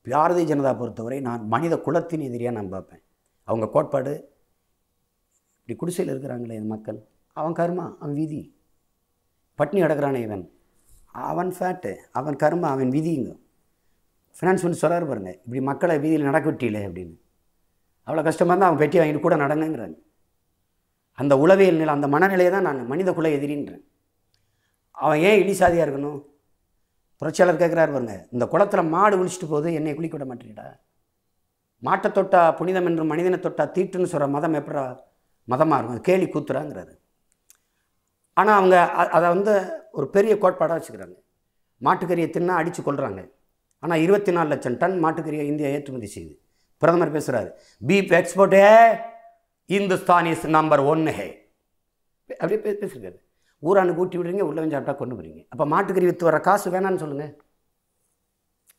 B: பாரதிய ஜனதா பொறுத்தவரை நான் மனித குலத்தின் எதிரியாக நான் பார்ப்பேன். அவங்க கோட்பாடு இப்படி குடிசையில் இருக்கிறாங்களே மக்கள். அவன் கர்மா அவன் விதி. பட்னி கிடக்குறானே இவன். அவன் ஃபேட்டு அவன் கர்மா அவன் விதிங்க. ஃபினான்ஸ் வந்து சொல்கிறார் பாருங்க இப்படி மக்களை வீதியில் நடக்க விட்டீங்களே அப்படின்னு. அவ்வளோ கஷ்டமாக இருந்தால் அவன் பெட்டி வாங்கிட்டு கூட நடங்கங்கிறாங்க அந்த உளவியல் நிலை அந்த மனநிலையை தான் நான் மனித குல எதிரின்றேன். அவன் ஏன் இழிசாதியாக இருக்கணும்? புரட்சியாளர் கேட்குறாரு பாருங்க இந்த குளத்தில் மாடு குளிச்சுட்டு போகுது என்னை குளிக்க விட மாட்டேடா மாட்டை தொட்டா புனிதம் என்று மனிதனை தொட்டா தீட்டுன்னு சொல்கிற மதம் எப்படா மதமாக இருக்கும்? அது கேலி கூத்துறாங்கிறாரு. ஆனால் அவங்க அதை வந்து ஒரு பெரிய கோட்பாடாக வச்சுக்கிறாங்க. மாட்டுக்கறியை தின்னா அடித்து கொள்கிறாங்க ஆனால் இருபத்தி நாலு லட்சம் டன் மாட்டுக்கறியை இந்தியா ஏற்றுமதி செய்யுது. பிரதமர் பேசுகிறாரு பீப் எக்ஸ்போர்ட்டே இந்துஸ்தான் இஸ் நம்பர் ஒன்று ஹே அப்படியே பே பேசியிருக்காரு ஊரானுக்கு ஊட்டி விடுறீங்க உள்ள சாப்பிட்டா கொண்டு போகிறீங்க அப்போ மாட்டுக்கறி விற்று வர காசு வேணான்னு சொல்லுங்கள்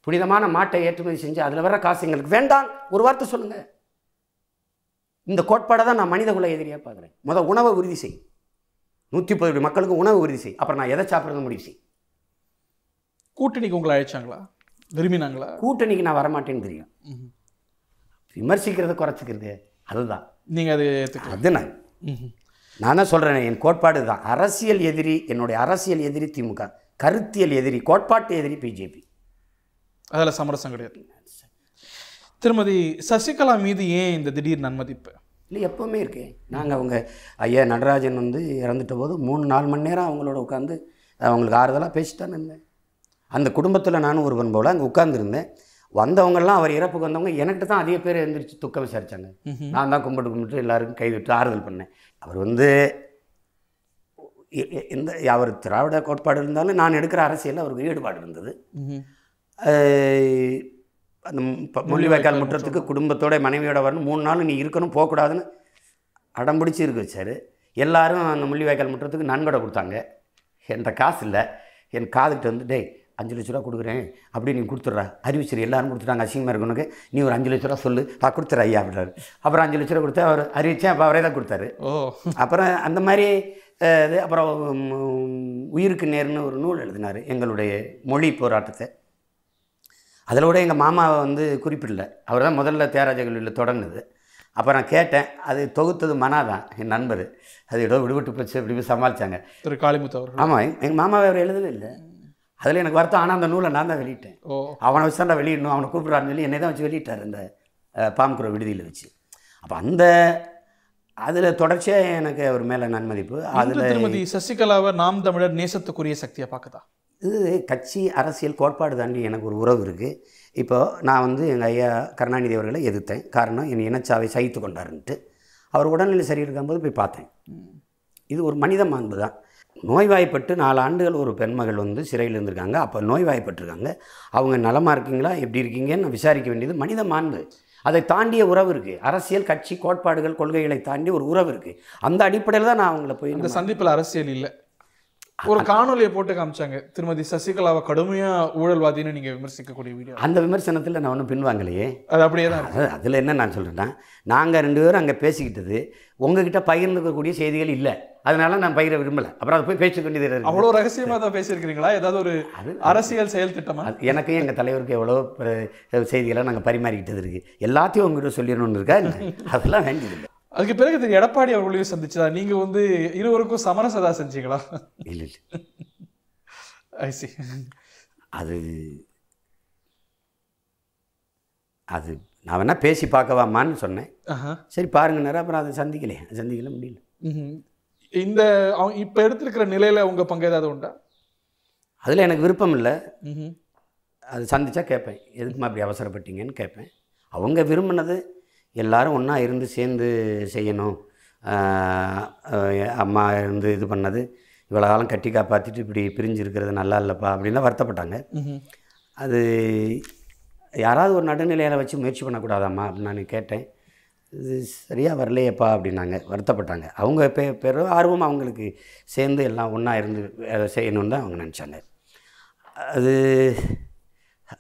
B: புனிதமான மாட்டை ஏற்றுமதி செஞ்சு அதில் வர காசு எங்களுக்கு வேண்டாம். ஒரு வார்த்தை சொல்லுங்கள் இந்த கோட்பாடை தான் நான் மனித குல எதிரியாக பார்க்குறேன் முதல் உணவை உறுதி செய்யும் நூற்றி முப்பது கோடி மக்களுக்கு உணவு உறுதி செய். அப்புறம் நான் எதை சாப்பிட்றது முடிவு செய்.
A: கூட்டணிக்கு உங்களை அழைச்சாங்களா? விரும்பினாங்களா?
B: கூட்டணிக்கு நான் வரமாட்டேன்னு தெரியும். விமர்சிக்கிறத குறைச்சிக்கிறது அதுதான்.
A: நீங்க அதை
B: அது நான். நான் தான் சொல்கிறேன் என் கோட்பாடு தான் அரசியல் எதிரி என்னுடைய அரசியல் எதிரி திமுக. கருத்தியல் எதிரி கோட்பாட்டு எதிரி பிஜேபி.
A: அதில் சமரசம் கிடையாது. திருமதி சசிகலா மீது ஏன் இந்த திடீர் நன்மதிப்பு?
B: இல்லை எப்போவுமே இருக்கு நாங்கள் அவங்க ஐயா நடராஜன் வந்து இறந்துட்ட போது மூணு நாலு மணி நேரம் அவங்களோட உட்காந்து அவங்களுக்கு ஆறுதலாக பேசிட்டான்னு இருந்தேன் அந்த குடும்பத்தில் நானும் ஒருவன் போல் அங்கே உட்காந்துருந்தேன் வந்தவங்கெல்லாம் அவர் இறப்புக்கு வந்தவங்க எனக்கிட்ட தான் அதிக பேர் எழுந்திரிச்சு துக்கம் விசாரிச்சாங்க. நான் தான் கும்பிட்டு கும்பிட்டு எல்லாருக்கும் கைவிட்டு ஆறுதல் பண்ணேன். அவர் வந்து இந்த அவர் திராவிட கோட்பாடு இருந்தாலும் நான் எடுக்கிற அரசியலில் அவருக்கு ஈடுபாடு இருந்தது. அந்த மு- ப- முள்ளிவாய்க்கால் முற்றத்துக்கு குடும்பத்தோட மனைவியோட வரணும். மூணு நாள் நீ இருக்கணும் போகக்கூடாதுன்னு அடம் பிடிச்சி இருக்க வச்சார். எல்லாரும் அந்த முள்ளிவாய்க்கால் முற்றத்துக்கு நன்கொடை கொடுத்தாங்க. என்கிட்ட காசு இல்லை என் காதுகிட்ட வந்து டேய் அஞ்சு லட்ச ரூபா கொடுக்குறேன். அப்படி நீ கொடுத்துட்றா. அறிவிச்சர் எல்லாரும் கொடுத்துட்டாங்க. அசிங்கமாக இருக்கு உனக்கு. நீ ஒரு அஞ்சு லட்ச ரூபா சொல்லு. பா கொடுத்துற ஐயா அப்படின்னாரு அப்புறம் அஞ்சு லட்ச ரூபா கொடுத்தா அவர் அறிவிச்சேன் அப்போ அவரே தான் கொடுத்தாரு. அப்புறம் அந்த மாதிரி இது அப்புறம் உயிருக்கு நேர்னு ஒரு நூல் எழுதினார் எங்களுடைய மொழி போராட்டத்தை. அதில் கூட எங்கள் மாமாவை வந்து குறிப்பிடல. அவர் தான் முதல்ல தியாகராஜ கல்லூரியில் தொடங்குனது அப்போ நான் கேட்டேன் அது தொகுத்தது மனா தான் என் நண்பர். அது ஏதோ விடுபட்டு போச்சு இப்படி போய் சமாளித்தாங்க
A: திரு காளிமுத்து அவர்கள்.
B: ஆமாம் எங்கள் மாமாவை அவர் எழுதவே இல்லை. அதில் எனக்கு வருத்தம் ஆனால் அந்த நூலை நான் தான் வெளியிட்டேன்.
A: ஓ.
B: அவனை வச்சு தான் வெளியிடணும் அவனை கூப்பிட்றான்னு சொல்லி என்னை தான் வச்சு வெளியிட்டார் அஹ், பாம்குரோ விடுதியில் வச்சு. அப்போ அந்த அதில் தொடர்ச்சியாக எனக்கு அவர் மேலே நன்மதிப்பு. அதில்
A: திருமதி சசிகலாவை நாம் தமிழர் நேசத்துக்குரிய சக்தியா பார்க்குதா?
B: இது கட்சி அரசியல் கோட்பாடு தாண்டி எனக்கு ஒரு உறவு இருக்குது இப்போ நான் வந்து எங்கள் ஐயா கருணாநிதி அவர்களை எதிர்த்தேன். காரணம் என் இனச்சாவை சகித்து கொண்டாருன்ட்டு அவர் உடல்நிலை சரி இருக்கும்போது போய் பார்த்தேன். இது ஒரு மனித மாண்பு தான் நோய்வாய்ப்பட்டு நாலு ஆண்டுகள் ஒரு பெண்மகள் வந்து சிறையில் இருந்திருக்காங்க. அப்போ நோய்வாய்ப்பட்டிருக்காங்க. அவங்க நலமாக இருக்கீங்களா? எப்படி இருக்கீங்கன்னு நான் விசாரிக்க வேண்டியது மனித மாண்பு. அதை தாண்டிய உறவு இருக்குது அரசியல் கட்சி கோட்பாடுகள் கொள்கைகளை தாண்டி ஒரு உறவு இருக்குது அந்த அடிப்படையில் தான் நான் அவங்கள போய்
A: இந்த சந்திப்பில் அரசியல் இல்லை. ஒரு காணொலியை போட்டு காமிச்சாங்க. திருமதி சசிகலாவை கடுமையா ஊழல்வாதின்னு நீங்க விமர்சிக்கக்கூடிய வீடியோ.
B: அந்த விமர்சனத்தில் நான் ஒன்றும் பின்வாங்கலையே.
A: அது அப்படியே தான் இருக்கு.
B: அது அதில் என்ன நான் சொல்கிறேன்னா நாங்கள் ரெண்டு பேரும் அங்கே பேசிக்கிட்டது உங்ககிட்ட பகிர்ந்துக்கக்கூடிய செய்திகள் இல்லை. அதனால நான் பகிர விரும்பலை. அப்புறம் அதை போய் பேசிக்க வேண்டியது.
A: அவ்வளோ ரகசியமா தான் பேசியிருக்கிறீங்களா? ஏதாவது ஒரு
B: அது
A: அரசியல் செயல் திட்டமா?
B: அது எனக்கும் எங்கள் தலைவருக்கு எவ்வளோ செய்திகளை நாங்கள் பரிமாறிக்கிட்டது இருக்குது எல்லாத்தையும் உங்ககிட்ட சொல்லிடணும்னு இருக்கா? என்ன? அதெல்லாம் வேண்டியதில்லை.
A: அதுக்கு பிறகு திரு எடப்பாடி அவர்களையும் சந்திச்சதா? நீங்க வந்து இருவருக்கும் சமரசதா செஞ்சீங்களா?
B: இல்லை இல்லை.
A: ஐசி (laughs)
B: அது அது நான் வேணா பேசி பார்க்கவாமான்னு சொன்னேன். சரி பாருங்கன்னாரு அப்புறம் அதை சந்திக்கலையே சந்திக்கல முடியல.
A: இந்த அவங்க இப்ப எடுத்திருக்கிற நிலையில உங்க பங்கு ஏதாவது உண்டா?
B: அதில் எனக்கு விருப்பம் இல்லை. அது சந்திச்சா கேட்பேன். எதுக்குமா அப்படி அவசரப்பட்டீங்கன்னு கேட்பேன். அவங்க விரும்பினது எல்லாரும் ஒன்றா இருந்து சேர்ந்து செய்யணும். அம்மா இருந்து இது பண்ணது. இவ்வளோ காலம் கட்டி காப்பாற்றிட்டு இப்படி பிரிஞ்சு இருக்கிறது நல்லா இல்லைப்பா அப்படின்னு தான் வருத்தப்பட்டாங்க. அது யாராவது ஒரு நடுநிலையில் வச்சு முயற்சி பண்ணக்கூடாதாம்மா அப்படின்னு நான் கேட்டேன். இது சரியாக வரலையேப்பா அப்படின்னாங்க. வருத்தப்பட்டாங்க. அவங்க பெ பெரும் ஆர்வம் அவங்களுக்கு சேர்ந்து எல்லாம் ஒன்றா இருந்து செய்யணும்னு தான் அவங்க நினச்சாங்க. அது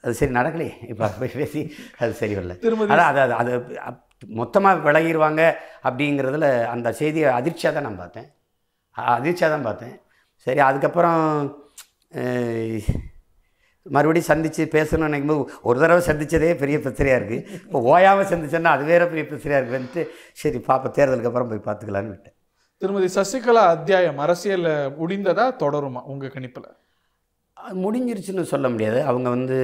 B: அது சரி நடக்கலையே. இப்போ போய் பேசி அது சரி வரல. அதான் அது அது அது மொத்தமாக விலகிடுவாங்க அப்படிங்கிறதுல அந்த செய்தியை அதிர்ச்சியாக தான் நான் பார்த்தேன். அதிர்ச்சியாக தான் பார்த்தேன். சரி அதுக்கப்புறம் மறுபடியும் சந்தித்து பேசணும்னு நினைக்கும் போது ஒரு தடவை சந்தித்ததே பெரிய பிரச்சனையாக இருக்குது இப்போ ஓயாமல் சந்திச்சேன்னா அது வேற பெரிய பிரச்சனையாக இருக்குன்ட்டு சரி பாப்பா தேர்தலுக்கு அப்புறம் போய் பார்த்துக்கலான்னு விட்டேன்.
A: திருமதி சசிகலா அத்தியாயம் அரசியல்ல முடிந்ததா தொடருமா உங்க கணிப்புல?
B: முடிஞ்சிருச்சுன்னு சொல்ல முடியாது. அவங்க வந்து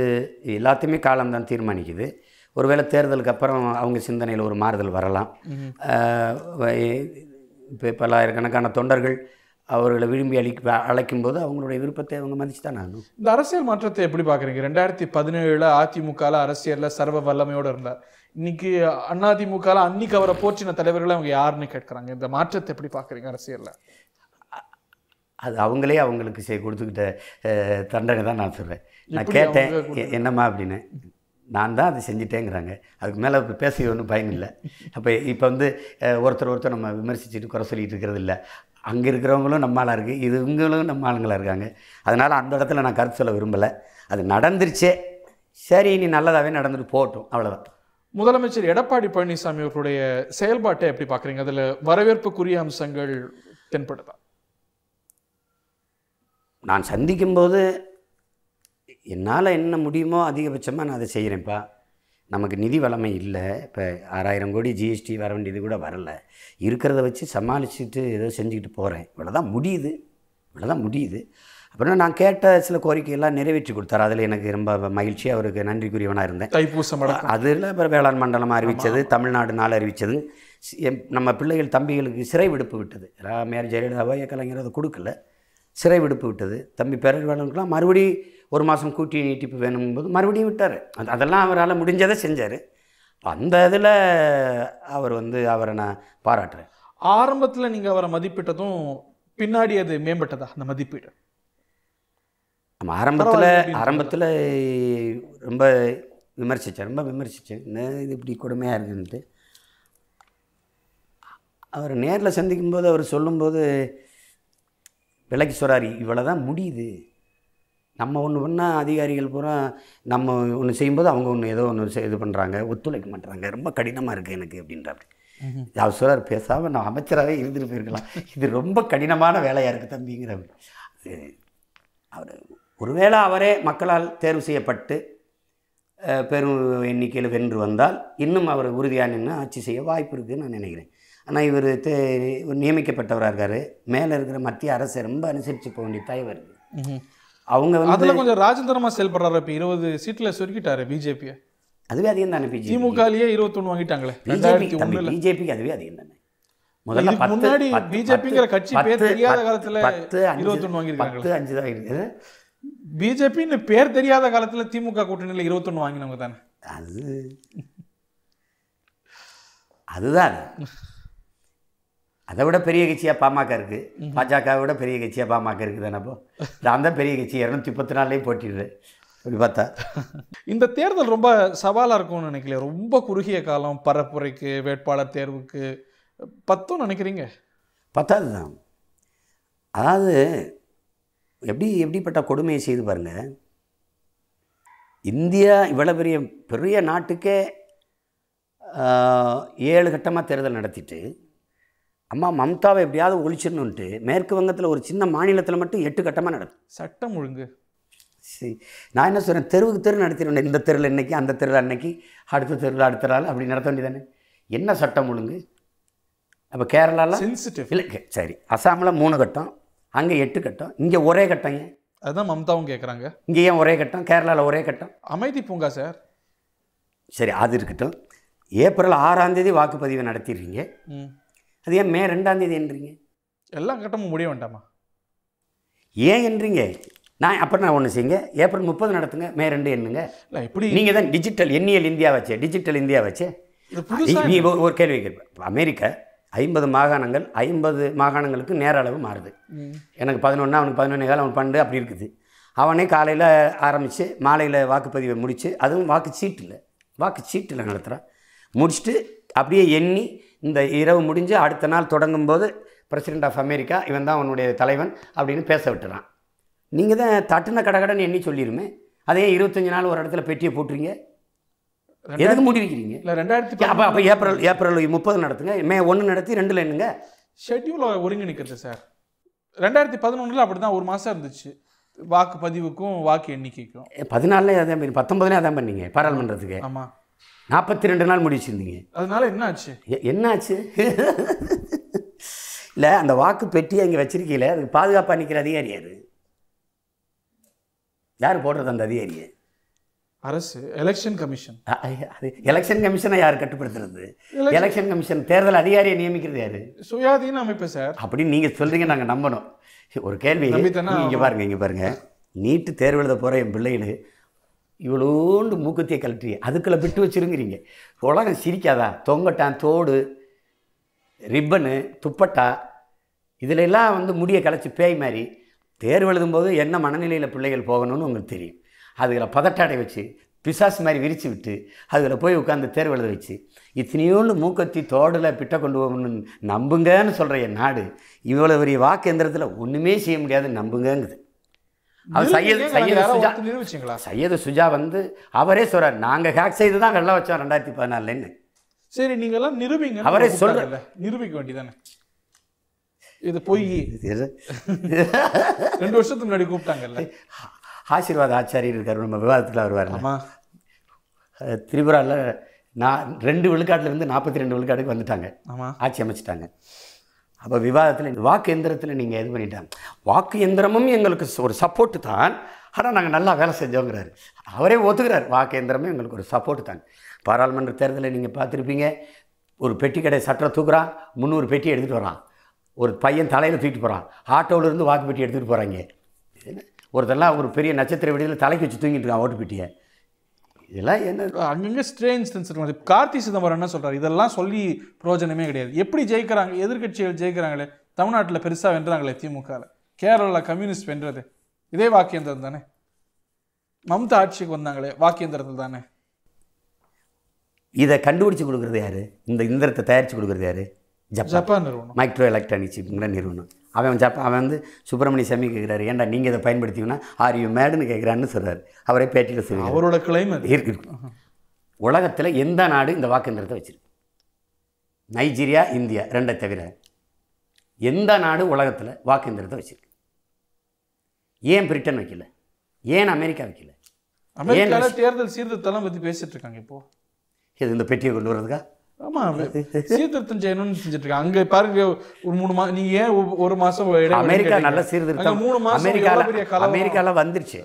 B: எல்லாத்தையுமே காலம்தான் தீர்மானிக்குது. ஒருவேளை தேர்தலுக்கு அப்புறம் அவங்க சிந்தனையில் ஒரு மாறுதல் வரலாம். இப்போ பல்லாயிரக்கணக்கான தொண்டர்கள் அவர்களை விரும்பி அளிக்க அழைக்கும்போது அவங்களுடைய விருப்பத்தை அவங்க மதிச்சு தான் ஆகணும்.
A: இந்த அரசியல் மாற்றத்தை எப்படி பாக்குறீங்க ரெண்டாயிரத்தி பதினேழுல அதிமுகல அரசியல்ல சர்வ வல்லமையோட இருந்தார். இன்னைக்கு அதிமுகல அன்னைக்கு அவரை போற்றின தலைவர்களை அவங்க யாருன்னு கேட்கறாங்க? இந்த மாற்றத்தை எப்படி பாக்குறீங்க அரசியல்ல?
B: அது அவங்களே அவங்களுக்கு செய் கொடுத்துக்கிட்ட தண்டனை தான் நான் சொல்கிறேன் நான் கேட்டேன் என்னம்மா அப்படின்னு. நான் தான் அதை செஞ்சுட்டேங்கிறாங்க. அதுக்கு மேலே இப்போ பேச ஒன்றும் பயன் இல்லை. அப்போ இப்போ வந்து ஒருத்தர் ஒருத்தர் நம்ம விமர்சிச்சுட்டு குறை சொல்லிட்டு இருக்கிறது இல்லை. அங்கே இருக்கிறவங்களும் நம்ம ஆளாக இருக்குது இது இவங்களும் நம்ம ஆளுங்களாக இருக்காங்க. அதனால் அந்த இடத்துல நான் கருத்து சொல்ல விரும்பலை. அது நடந்துருச்சே. சரி நீ நல்லதாகவே நடந்துட்டு போகட்டும். அவ்வளோதான்
A: முதலமைச்சர் எடப்பாடி பழனிசாமி அவர்களுடைய செயல்பாட்டை எப்படி பாக்குறீங்க? அதுல வரவேற்புக்குரிய அம்சங்கள் தென்படுதா?
B: நான் சந்திக்கும்போது என்னால் என்ன முடியுமோ அதிகபட்சமாக நான் அதை செய்கிறேன்ப்பா. நமக்கு நிதி வளமை இல்லை. இப்போ ஆறாயிரம் கோடி ஜிஎஸ்டி வர வேண்டியது கூட வரல. இருக்கிறத வச்சு சமாளிச்சுட்டு ஏதோ செஞ்சுக்கிட்டு போகிறேன். இவ்வளோதான் முடியுது. இவ்வளோதான் முடியுது. அப்புறம் நான் கேட்ட சில கோரிக்கையெல்லாம் நிறைவேற்றி கொடுத்தாரு. அதில் எனக்கு ரொம்ப மகிழ்ச்சி அவருக்கு நன்றிக்குரியவனாக இருந்தேன்.
A: தைப்பூசம்
B: அதில் அப்புறம் வேளாண் மண்டலம் அறிவித்தது தமிழ்நாடு நாள் அறிவித்தது. நம்ம பிள்ளைகள் தம்பிகளுக்கு சிறை விடுப்பு விட்டது. ராமையார் ஜெயலலிதாவோ கலைஞர் அதை கொடுக்கல. சிறை விடுப்பு விட்டது. தம்பி பேரறிவாளனுக்கெல்லாம் மறுபடி ஒரு மாதம் கூட்டி நீட்டிப்பு வேணும்போது மறுபடியும் விட்டார். அது அதெல்லாம் அவரால் முடிஞ்சதை செஞ்சார். அந்த இதில் அவர் வந்து அவரை நான் பாராட்டுறேன்.
A: ஆரம்பத்துல நீங்க அவரை மதிப்பிட்டதும் பின்னாடி அது மேம்பட்டதா அந்த மதிப்பீடு?
B: நம்ம ஆரம்பத்தில் ஆரம்பத்தில் ரொம்ப விமர்சித்தேன் ரொம்ப விமர்சித்தேன் என்ன இது இப்படி கொடுமையாக இருக்குன்ட்டு. அவர் நேரில் சந்திக்கும்போது அவர் சொல்லும்போது விலைக்கு சொல்கிறார் இவ்வளோ தான் முடியுது. நம்ம ஒன்று பண்ணால் அதிகாரிகள் பூரா நம்ம ஒன்று செய்யும்போது அவங்க ஒன்று ஏதோ ஒன்று இது பண்ணுறாங்க ஒத்துழைக்க மாட்டுறாங்க ரொம்ப கடினமாக இருக்குது எனக்கு அப்படின்றாரு அவர் சொல்கிறார் பேசாமல் நான் அமைச்சராகவே இருந்துட்டு போயிருக்கலாம். இது ரொம்ப கடினமான வேலையாக இருக்குது தம்பிங்கிறார் அது அவர் ஒருவேளை அவரே மக்களால் தேர்வு செய்யப்பட்டு பெரும் எண்ணிக்கையில் வென்று வந்தால் இன்னும் அவர் உறுதியாக நின்று ஆட்சி செய்ய வாய்ப்பு இருக்குதுன்னு நான் நினைக்கிறேன். ஆனால் இவர் தே இவர் நியமிக்கப்பட்டவராக இருக்கார். மேலே இருக்கிற மத்திய அரசை ரொம்ப அனுசரித்து போக வேண்டிய தேவை இருக்குது அவங்க வந்து
A: அதுல கொஞ்சம் ராஜதந்திரமா செயல்படுறாரு இப்ப? இருபது சீட்ல சுருக்கிட்டாரு பிஜேபியை.
B: அதுவே அதிகம் தானே பிஜேபி?
A: திமுகலயே இருபத்தொன்னு வாங்கிட்டாங்களே.
B: பிஜேபி பிஜேபிக்கு அதுவே அதிகம் தானே.
A: இதுக்கு முன்னாடி பிஜேபிங்கிற கட்சி பேர் தெரியாத காலத்துல இருபத்தொன்னு வாங்கியிருக்காங்க.
B: பத்து அஞ்சு தான் இருக்குது
A: பிஜேபின்னு பேர் தெரியாத காலத்துல திமுக கூட்டணியில இருபத்தொன்னு வாங்கினவங்க தானே.
B: அது அதுதான் அது. விட பெரிய கட்சியாக பாமக இருக்குது பாஜகவை விட பெரிய கட்சியாக பாமக இருக்குது தானே அப்போ? நான் தான் பெரிய கட்சி. இரநூத்தி பத்து நாள்லேயும் போட்டிடுறேன். அப்படி பார்த்தா.
A: இந்த தேர்தல் ரொம்ப சவாலா இருக்கும்னு நினைக்கல ரொம்ப குறுகிய காலம் பரப்புரைக்கு வேட்பாளர் தேர்வுக்கு பத்தும் நினைக்கிறீங்க?
B: பத்தாவது தான் அதாவது எப்படி எப்படிப்பட்ட கொடுமையை செய்து பாருங்க. இந்தியா இவ்வளோ பெரிய பெரிய நாட்டுக்கே ஏழு கட்டமாக தேர்தல் நடத்திட்டு அம்மா மம்தாவை எப்படியாவது ஒழிச்சிடணுன்ட்டு மேற்கு வங்கத்தில் ஒரு சின்ன மாநிலத்தில் மட்டும் எட்டு கட்டமாக நடக்கும்.
A: சட்டம் ஒழுங்கு.
B: சரி நான் என்ன சொல்கிறேன் தெருவுக்கு தெரு நடத்திடுவேன் இந்த தெருவில் இன்னைக்கு அந்த தெருவில் அன்னைக்கு அடுத்த தெருவில் அடுத்த நாள் அப்படி நடத்த வேண்டியதானே? என்ன சட்டம் ஒழுங்கு? அப்போ கேரளாவில்
A: சென்சிட்டிவ்
B: இல்லை சரி. அசாமில் மூணு கட்டம் அங்கே எட்டு கட்டம் இங்கே ஒரே கட்டம் ஏன்?
A: அதுதான் மம்தாவும் கேக்குறாங்க.
B: இங்கே ஏன் ஒரே கட்டம்? கேரளாவில் ஒரே கட்டம்.
A: அமைதி பூங்கா சார்.
B: சரி அது இருக்கட்டும். ஏப்ரல் ஆறாம் தேதி வாக்குப்பதிவை நடத்திடுறீங்க. அது ஏன் மே ரெண்டாம் தேதி என்றீங்க?
A: எல்லா கட்டமும் முடிய வேண்டாமா?
B: ஏன் என்றீங்க? நான் அப்புறம் நான் ஒன்று செய்யுங்க? ஏப்ரல் முப்பது நடத்துங்க மே ரெண்டு எண்ணுங்க.
A: இல்ல எப்படி
B: நீங்கள் தான் டிஜிட்டல் எண்ணியல் இந்தியா வச்சே டிஜிட்டல் இந்தியா வச்சே. நீ ஒரு- கேள்வி கேட்ப அமெரிக்கா ஐம்பது மாகாணங்கள் ஐம்பது மாகாணங்களுக்கு நேர அளவு மாறுது. எனக்கு பதினொன்று அவனுக்கு பதினொன்று காலம் அவன் பன்னெண்டு அப்படி இருக்குது. அவனே காலையில் ஆரம்பித்து மாலையில் வாக்குப்பதிவை முடித்து அதுவும் வாக்கு சீட்டில் வாக்கு சீட்டில் நடத்துகிறான் முடிச்சுட்டு அப்படியே எண்ணி இந்த இரவு முடிஞ்சு அடுத்த நாள் தொடங்கும்போது பிரசிடென்ட் ஆஃப் அமெரிக்கா இவன் தான் அவனுடைய தலைவன் அப்படின்னு பேச விட்டுறான். நீங்கள் தான் தட்டுன கடகடன்னு எண்ணி சொல்லிடுமே அதே இருபத்தஞ்சு நாள் ஒரு இடத்துல பெட்டியை போட்டுறீங்க எதுக்கு மூடி வைக்கிறீங்க?
A: இல்ல ரெண்டாயிரத்தி
B: அப்போ அப்போ ஏப்ரல் ஏப்ரல் முப்பது நடத்துங்க. மே ஒன்று நடத்தி ரெண்டில் என்னங்க
A: ஷெட்யூலை ஒருங்கிணைக்கிறது சார் ரெண்டாயிரத்தி பதினொன்றில் அப்படி தான் ஒரு மாதம் இருந்துச்சு. வாக்கு பதிவுக்கும் வாக்கு எண்ணிக்கைக்கும்.
B: பதினாலே அதான் பண்ணி பத்தொம்பதுலேயே அதான் பண்ணீங்க பாராளுமன்றத்துக்கு.
A: ஆமாம்
B: நாற்பத்தி ரெண்டு நாள் முடிச்சிருந்தீங்க.
A: அதனால என்ன ஆச்சு
B: எ- என்னாச்சு? (laughs) இல்லை அந்த வாக்கு பெட்டியை அங்கே வச்சிருக்கீங்களே அதுக்கு பாதுகாப்பாக நிற்கிற அதிகாரி யாரு? யார் போடுறது அந்த அதிகாரியை?
A: அரசு எலெக்ஷன் கமிஷன்
B: அது எலெக்ஷன் கமிஷனை யார் கட்டுப்படுத்துறது? எலெக்ஷன் கமிஷன் தேர்தல் அதிகாரியை நியமிக்கிறது யாரு?
A: சுயாதீன அமைப்பு சார்.
B: அப்படின்னு நீங்கள் சொல்கிறீங்க நாங்கள் நம்பணும். ஒரு கேள்வி இங்கே பாருங்க இங்கே பாருங்க. நீட்டு தேர்வு எழுத போகிற என் பிள்ளைகள் இவ்வளோண்டு மூக்கத்தையே கழட்டி அதுக்குள்ள விட்டு வச்சுருங்கிறீங்க. உலகம் சிரிக்காதா? தொங்கட்டான் தோடு ரிப்பனு துப்பட்டா இதில் எல்லாம் வந்து முடியை கலைச்சி பேய் மாதிரி. தேர்வு எழுதும்போது என்ன மனநிலையில் பிள்ளைகள் போகணும்னு உங்களுக்கு தெரியும். அதுகளை பதட்டாடை வச்சு பிசாசு மாதிரி விரித்து விட்டு அதில் போய் உட்காந்து தேர்வு எழுத வச்சு இத்தனையோண்டு மூக்கத்தி தோடில் பிட்ட கொண்டு போகணும்னு நம்புங்கன்னு சொல்கிற என் நாடு இவ்வளோ பெரிய வாக்கு எந்திரத்தில் ஒன்றுமே செய்ய முடியாது நம்புங்கங்குது. அவர் சையது சையது சுஜா
A: நிரூபிச்சிங்களா?
B: சையது சுஜா வந்து அவரே சொல்கிறார் நாங்கள் ஹேக் செய்து தான் வெள்ளம் வச்சோம் ரெண்டாயிரத்தி பதினாலுன்னு
A: சரி நீங்க எல்லாம் நிரூபிங்க
B: அவரே
A: கூப்பிட்டாங்கல்ல. நிரூபிக்க வேண்டியதானே இது பொய். (laughs) ரெண்டு வருஷத்துக்கு முன்னாடி கூப்பிட்டாங்கல்ல. (laughs)
B: ஆசீர்வாத ஆச்சாரியர் இருக்கார் நம்ம விவாதத்தில் வருவார்ல
A: ஆமா.
B: திரிபுராவில் நான் ரெண்டு விழுக்காட்டிலேருந்து நாற்பத்தி ரெண்டு விழுக்காட்டுக்கு வந்துட்டாங்க.
A: ஆமா.
B: ஆட்சி அமைச்சிட்டாங்க. அப்போ விவாதத்தில் வாக்கு எந்திரத்தில் நீங்கள் இது பண்ணிட்டாங்க வாக்கு எந்திரமும் எங்களுக்கு ஒரு சப்போர்ட்டு தான். ஆனால் நாங்கள் நல்லா வேலை செஞ்சோங்கிறாரு. அவரே ஒத்துக்கிறார். வாக்கு எந்திரமும் எங்களுக்கு ஒரு சப்போர்ட்டு தான். பாராளுமன்ற தேர்தலில் நீங்கள் பார்த்துருப்பீங்க. ஒரு பெட்டி கடை சட்டை தூக்குறான் முந்நூறு பெட்டி எடுத்துகிட்டு வரான் ஒரு பையன் தலையில் தூக்கிட்டு போகிறான் ஆட்டோவிலேருந்து வாக்கு பெட்டி எடுத்துகிட்டு போகிறாங்க ஒருத்தெல்லாம் ஒரு பெரிய நட்சத்திர விடுதலை தலைக்கு வச்சு தூங்கிட்டு இருக்கான் ஓட்டு பெட்டியை. இதெல்லாம் என்ன?
A: அங்கங்க ஸ்ட்ரேஞ்ச் சென்ஸ் கார்த்தி சிதம்பரம் என்ன சொல்றாரு? இதெல்லாம் சொல்லி பிரயோஜனமே கிடையாது. எப்படி ஜெயிக்கிறாங்க? எதிர்க்கட்சிகள் ஜெயிக்கிறாங்களே? தமிழ்நாட்டுல பெருசா வென்றாங்களே திமுக கேரளால கம்யூனிஸ்ட் வென்றது. இதே வாக்கியந்திரம் தானே? மம்தா ஆட்சிக்கு வந்தாங்களே வாக்கியந்திரத்தில் தானே?
B: இதை கண்டுபிடிச்சு கொடுக்குறது யாரு? இந்த இந்திரத்தை தயாரித்து கொடுக்குறது யாரு? ஜப்பான்.
A: நிறுவனம்.
B: மைக்ரோ எலக்ட்ரானிக்ஸ்ங்கிற நிறுவனம். அவன் ஜப்பா அவன் வந்து சுப்பிரமணிய சாமி கேட்குறாரு ஏன்டா நீங்கள் இதை பயன்படுத்திங்கன்னா ஆர் யூ மேடுன்னு கேட்குறான்னு சொல்கிறாரு அவரே பேட்டியில் சொல்லுவார்
A: அவரோட கிளைம்
B: இருக்கு. உலகத்தில் எந்த நாடு இந்த வாக்குந்திரத்தை வச்சிருக்கு? நைஜீரியா இந்தியா ரெண்டை தவிர எந்த நாடு உலகத்தில் வாக்குந்திரத்தை வச்சிருக்கு? ஏன் பிரிட்டன் வைக்கல? ஏன் அமெரிக்கா வைக்கல?
A: அமெரிக்கால தேர்தல் சீர்திருத்தம் பத்தி பேசிட்டு இருக்காங்க இப்போ.
B: இது இந்த பெட்டியை கொண்டு வர்றதுக்கா?
A: ஆமா சீர்திருத்தம் செய்யணும்னு செஞ்சுட்டு இருக்காங்க அங்க பாருங்க ஒரு மூணு மா நீங்க ஏன் ஒரு மாசம்
B: அமெரிக்கா? நல்ல சீர்திருத்தம்.
A: மூணு மாசம்
B: அமெரிக்கால. அமெரிக்கால வந்துருச்சு.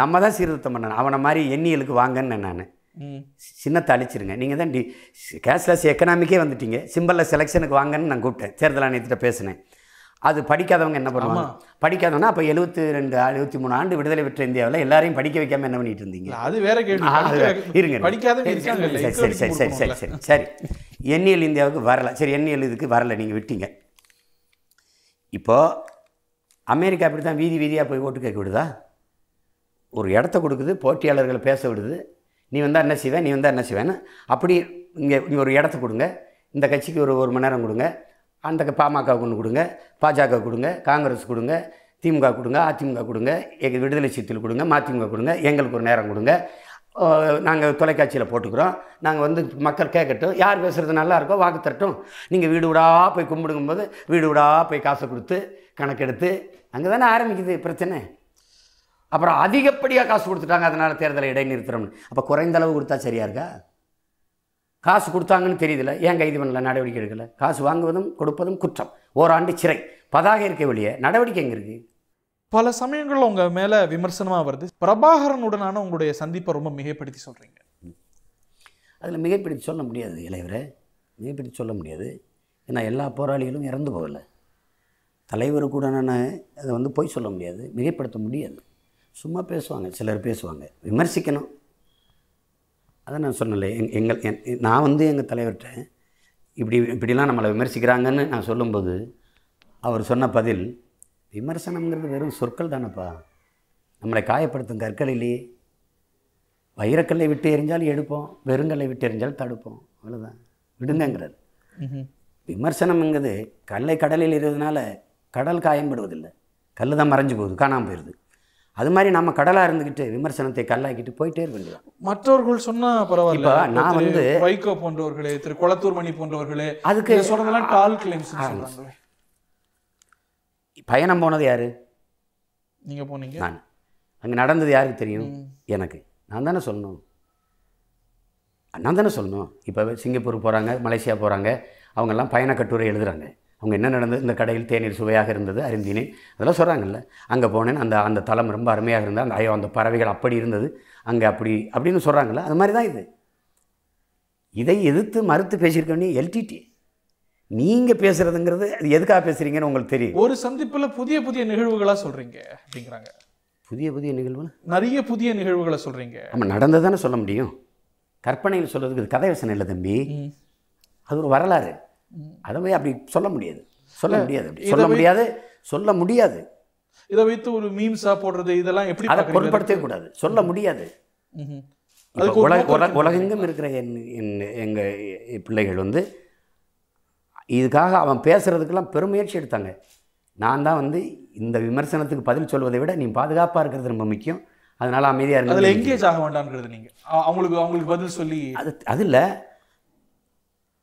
B: நம்ம தான் சீர்திருத்தம் பண்ணணும். அவனை மாதிரி எண்ணியலுக்கு வாங்கன்னு நான்
A: ம்.
B: சின்னத்தை அழிச்சிருங்க. நீங்கள் தான் டி கேஷ்லெஸ் எக்கனாமிக்கே வந்துட்டீங்க. சிம்பிளில் செலெக்ஷனுக்கு வாங்கன்னு நான் கூப்பிட்டேன். தேர்தல் ஆணையத்திட்ட பேசினேன். அது படிக்காதவங்க என்ன பண்ணுவாங்க? படிக்காதவனா அப்போ எழுபத்தி ரெண்டு எழுபத்தி மூணு ஆண்டு விடுதலை பெற்ற இந்தியாவில் எல்லாரையும் படிக்க வைக்காம என்ன பண்ணிட்டு இருந்தீங்க?
A: அது வேற
B: இருங்க சரி, சரி சரி சரி சரி சரி. சரி. எண்ணியல் இந்தியாவுக்கு வரல. சரி எண்ணியல் இதுக்கு வரல. நீங்கள் விட்டீங்க. இப்போ அமெரிக்கா அப்படி தான் வீதி வீதியாக போய் ஓட்டு கேட்க விடுதா? ஒரு இடத்த கொடுக்குது போட்டியாளர்களை பேச விடுது. நீ வந்தால் என்ன செய்வேன் நீ வந்தால் என்ன செய்வேன்னு அப்படி இங்கே இங்கே ஒரு இடத்த கொடுங்க. இந்த கட்சிக்கு ஒரு ஒரு மணி நேரம் கொடுங்க. அந்த பாமக ஒன்று கொடுங்க பாஜக கொடுங்க காங்கிரஸ் கொடுங்க திமுக கொடுங்க அதிமுக கொடுங்க எங்கள் விடுதலை சீத்தில் கொடுங்க மதிமுக கொடுங்க எங்களுக்கு ஒரு நேரம் கொடுங்க. நாங்கள் தொலைக்காட்சியில் போட்டுக்கிறோம். நாங்கள் வந்து மக்கள் கேட்கட்டும் யார் பேசுகிறது நல்லா இருக்கோ வாக்கு தரட்டும். நீங்கள் வீடு விடா போய் கும்பிடுங்கும்போது வீடு விடா போய் காசை கொடுத்து கணக்கெடுத்து அங்கே தானே ஆரம்பிக்குது பிரச்சனை. அப்புறம் அதிகப்படியாக காசு கொடுத்துட்டாங்க அதனால் தேர்தலை இடைநிறுத்துறோம்னு. அப்போ குறைந்த அளவு கொடுத்தா சரியா இருக்கா? காசு கொடுத்தாங்கன்னு தெரியுதுல ஏன் கைது பண்ணல நடவடிக்கை எடுக்கல? காசு வாங்குவதும் கொடுப்பதும் குற்றம். ஓராண்டு சிறை. பதாக இருக்க வெளியே நடவடிக்கை எங்கே இருக்குது
A: பல சமயங்கள்ல உங்க மேல விமர்சனமா வருது. பிரபாகரனுடனான உங்களுடைய சந்திப்பை ரொம்ப மிகைப்படுத்தி சொல்றீங்க.
B: அதில் மிகைப்பிடித்து சொல்ல முடியாது இளைவரை மிகைப்பிடித்து சொல்ல முடியாது. ஏன்னா எல்லா போராளிகளும் இறந்து போகலை. தலைவர் கூட நான் அதை வந்து பொய் சொல்ல முடியாது மிகைப்படுத்த முடியாது. சும்மா பேசுவாங்க சிலர் பேசுவாங்க. விமர்சிக்கணும். அதை நான் சொன்னல எங் எங்கள் என் நான் வந்து எங்கள் தலைவர்கிட்ட இப்படி இப்படிலாம் நம்மளை விமர்சிக்கிறாங்கன்னு நான் சொல்லும்போது அவர் சொன்ன பதில் விமர்சனம்ங்கிறது வெறும் சொற்கள் தானேப்பா. நம்மளை காயப்படுத்தும் கற்கள் இல்லையே வைரக்கல்லை விட்டு எறிஞ்சால் எடுப்போம் வெறுங்கல்லை விட்டு எறிஞ்சால் தடுப்போம். அவ்வளோதான் விடுங்கங்கிறார். விமர்சனம்ங்கிறது கல்லை கடலில் இருந்ததுனால கடல் காயம்படுவதில்லை கல் தான் மறைஞ்சு போகுது காணாமல் போயிடுது அது மாதிரி நம்ம கடலாக இருந்துக்கிட்டு விமர்சனத்தை கல்லாக்கிட்டு போயிட்டே இருக்க
A: மற்றவர்கள் சொன்னா பரவாயில்ல.
B: இப்ப நான் வந்து-
A: வைகோ போன்றவர்களே திரு குளத்தூர் மணி போன்றவர்களே
B: அதுக்கு
A: இதை சொல்றதெல்லாம் டால் கிளைம்ஸ்
B: பயணம் போனது யார்?
A: நீங்க போனீங்க?
B: நான். அங்கே நடந்தது யாருக்கு தெரியும்? எனக்கு. நான் தானே சொல்லணும். நான் தானே சொல்லணும். இப்போ சிங்கப்பூர் போகிறாங்க மலேசியா போகிறாங்க அவங்கெல்லாம் பயண கட்டுரை எழுதுறாங்க. அவங்க என்ன நடந்தது? இந்த கடையில் தேநீர் சுவையாக இருந்தது அறிந்தினேன் அதெல்லாம் சொல்கிறாங்கல்ல அங்கே போனேன் அந்த அந்த தலம் ரொம்ப அருமையாக இருந்தது. அந்த ஐயோ அந்த பறவைகள் அப்படி இருந்தது. அங்கே அப்படி அப்படின்னு சொல்கிறாங்கல்ல அது மாதிரி தான் இது. இதை எதிர்த்து மறுத்து பேசியிருக்க வேண்டிய எல்டிடி நீங்கள் பேசுகிறதுங்கிறது அது எதுக்காக பேசுகிறீங்கன்னு உங்களுக்கு தெரியும்.
A: ஒரு சந்திப்புல புதிய புதிய நிகழ்வுகளா சொல்றீங்க அப்படிங்கிறாங்க.
B: புதிய புதிய நிகழ்வு
A: நிறைய புதிய நிகழ்வுகளை சொல்றீங்க.
B: நம்ம நடந்ததானே சொல்ல முடியும். கற்பனையில் சொல்கிறதுக்கு கதை வசனம் இல்லை தம்பி. அது ஒரு வரலாறு. அதை போய் அப்படி சொல்ல முடியாது. சொல்ல முடியாது. சொல்ல முடியாது சொல்ல முடியாது.
A: இதை வைத்து ஒரு மீம்ஸா போடுறது இதெல்லாம் எப்படி
B: அதை பொருட்படுத்தவே கூடாது. சொல்ல முடியாது.
A: இருக்கு.
B: உலகெங்கும் இருக்கிற என் எங்கள் பிள்ளைகள் வந்து இதுக்காக அவன் பேசுகிறதுக்கெல்லாம் பெருமுயற்சி எடுத்தாங்க. நான் தான் வந்து இந்த விமர்சனத்துக்கு பதில் சொல்வதை விட நீ பாதுகாப்பாக இருக்கிறது ரொம்ப முக்கியம். அதனால் அமைதியாக
A: அதுல
B: இருங்க
A: எங்கேஜ் ஆக வேண்டாம்ங்கிறது நீங்க. அ- அவங்களுக்கு அவங்களுக்கு பதில் சொல்லி
B: அது அது இல்லை.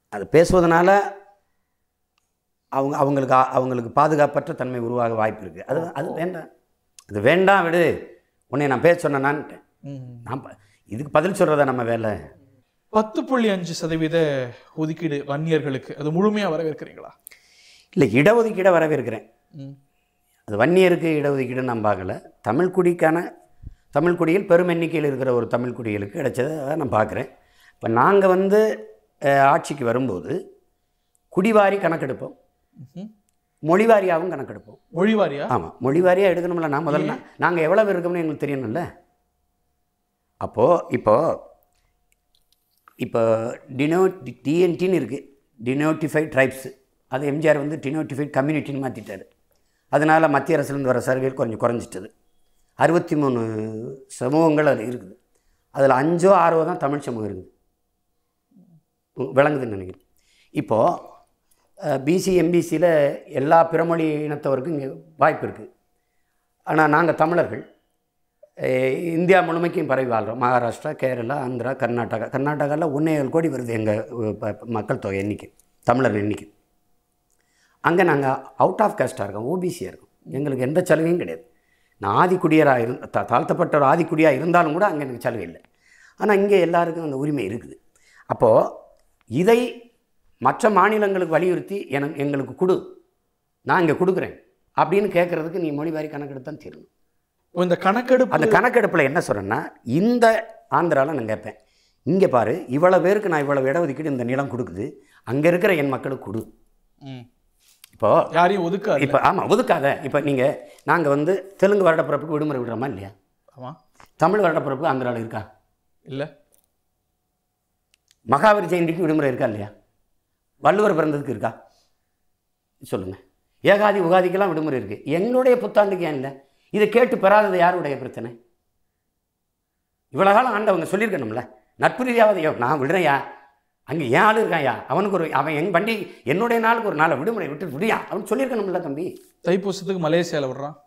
B: அது பேசுவதனால அவங்க அவங்களுக்கு அவங்களுக்கு பாதுகாப்பற்ற தன்மை உருவாக வாய்ப்பு இருக்குது அது அது வேண்டாம் அது வேண்டாம் விடு. உன்னை நான் பேச சொன்னேனான்ட்டேன்.
A: ம்.
B: நான் இதுக்கு பதில் சொல்கிறதா நம்ம வேலை?
A: பத்து புள்ளி அஞ்சு சதவீத ஒதுக்கீடு வன்னியர்களுக்கு அது முழுமையா வரவேற்கிறீங்களா?
B: இல்லை இடஒதுக்கீடை வரவேற்கிறேன். அது வன்னியருக்கு இடஒதுக்கீடு நான் பார்க்கல. தமிழ் குடிக்கான தமிழ் குடியில் பெரும் எண்ணிக்கையில் இருக்கிற ஒரு தமிழ் குடிகளுக்கு கிடைச்சதை நான் பார்க்குறேன். இப்போ நாங்கள் வந்து ஆட்சிக்கு வரும்போது குடிவாரி கணக்கெடுப்போம். மொழிவாரியாகவும் கணக்கெடுப்போம்.
A: மொழிவாரியா?
B: ஆமாம் மொழிவாரியாக எடுக்கணும்ல நான் முதல்ல நாங்கள் எவ்வளவு இருக்கோம்னு எங்களுக்கு தெரியணும்ல? அப்போது இப்போ இப்போ டினோ டிஎன்டின்னு இருக்குது டினோட்டிஃபைட் ட்ரைப்ஸ் அது எம்ஜிஆர் வந்து டினோட்டிஃபைட் கம்யூனிட்டின்னு மாற்றிட்டார் அதனால் மத்திய அரசுலேருந்து வர சலுகைகள் கொஞ்சம் குறைஞ்சிட்டது. அறுபத்தி மூணு சமூகங்கள் அது இருக்குது. அதில் அஞ்சோ ஆறோ தான் தமிழ் சமூகம் இருக்குது. விளங்குதுன்னு நினைக்கிறேன். இப்போது பிசி எம்பிசியில் எல்லா பிறமொழி இனத்தவருக்கும் இங்கே வாய்ப்பு இருக்குது ஆனால் நாங்கள் தமிழர்கள் இந்தியா முழுமைக்கும் பரவி வாழ்கிறோம் மகாராஷ்டிரா கேரளா ஆந்திரா கர்நாடகா. கர்நாடகாவில் ஒன்றே ஏழு கோடி வருது எங்கள் மக்கள் தொகை எண்ணிக்கை தமிழர் எண்ணிக்கை. அங்கே நாங்கள் அவுட் ஆஃப் காஸ்ட்டாக இருக்கோம் ஓபிசியாக இருக்கோம். எங்களுக்கு எந்த சலுகையும் கிடையாது. நான் ஆதிக்குடியராக இரு தா தாழ்த்தப்பட்ட ஒரு ஆதிக்குடியாக இருந்தாலும் கூட அங்கே எனக்கு சலுகை இல்லை. ஆனால் இங்கே எல்லாருக்கும் அந்த உரிமை இருக்குது. அப்போது இதை மற்ற மாநிலங்களுக்கு வலியுறுத்தி எனக்கு எங்களுக்கு கொடு. நான் இங்கே கொடுக்குறேன். அப்படின்னு கேட்குறதுக்கு நீ மொழிவாரி கணக்கெடுத்து தான் தீரணும்.
A: இப்போ இந்த கணக்கெடுப்பு
B: அந்த கணக்கெடுப்பில் என்ன சொல்கிறேன்னா இந்த ஆந்திராவில் நான் கேட்பேன் இங்கே பாரு இவ்வளோ பேருக்கு நான் இவ்வளோ இடஒதுக்கீடு இந்த நிலம் கொடுக்குது. அங்கே இருக்கிற என் மக்களுக்கு கொடு.
A: ம்.
B: இப்போது
A: யாரையும் ஒதுக்காது.
B: இப்போ ஆமாம் ஒதுக்காத. இப்போ நீங்கள் நாங்கள் வந்து தெலுங்கு வருடப்பிறப்புக்கு விடுமுறை விடுறோமா இல்லையா?
A: ஆமா.
B: தமிழ் வருடப்பிறப்பு ஆந்திராவில் இருக்கா?
A: இல்ல.
B: மகாவீர் ஜெயந்திக்கு விடுமுறை இருக்கா இல்லையா? வள்ளுவர் பிறந்ததுக்கு இருக்கா? சொல்லுங்கள் ஏகாதி உகாதிக்கெல்லாம் விடுமுறை இருக்குது எங்களுடைய புத்தாண்டுக்கு ஏன் இல்லை? இதை கேட்டு பெறாதது யாருடைய பிரச்சனை? இவ்வளோ காலம் ஆண்டவங்க சொல்லியிருக்கணும்ல. நட்பு ரீதியாவது நான் விடுறேன்யா. அங்கே ஏன் ஆள் இருக்கான்யா? அவனுக்கு ஒரு அவன் என் வண்டி என்னுடைய நாளுக்கு ஒரு நாளை விடுமுறை விட்டு விடியா. அவன் சொல்லியிருக்கணும்ல தம்பி.
A: தைப்பூசத்துக்கு மலேசியால விடுறான்.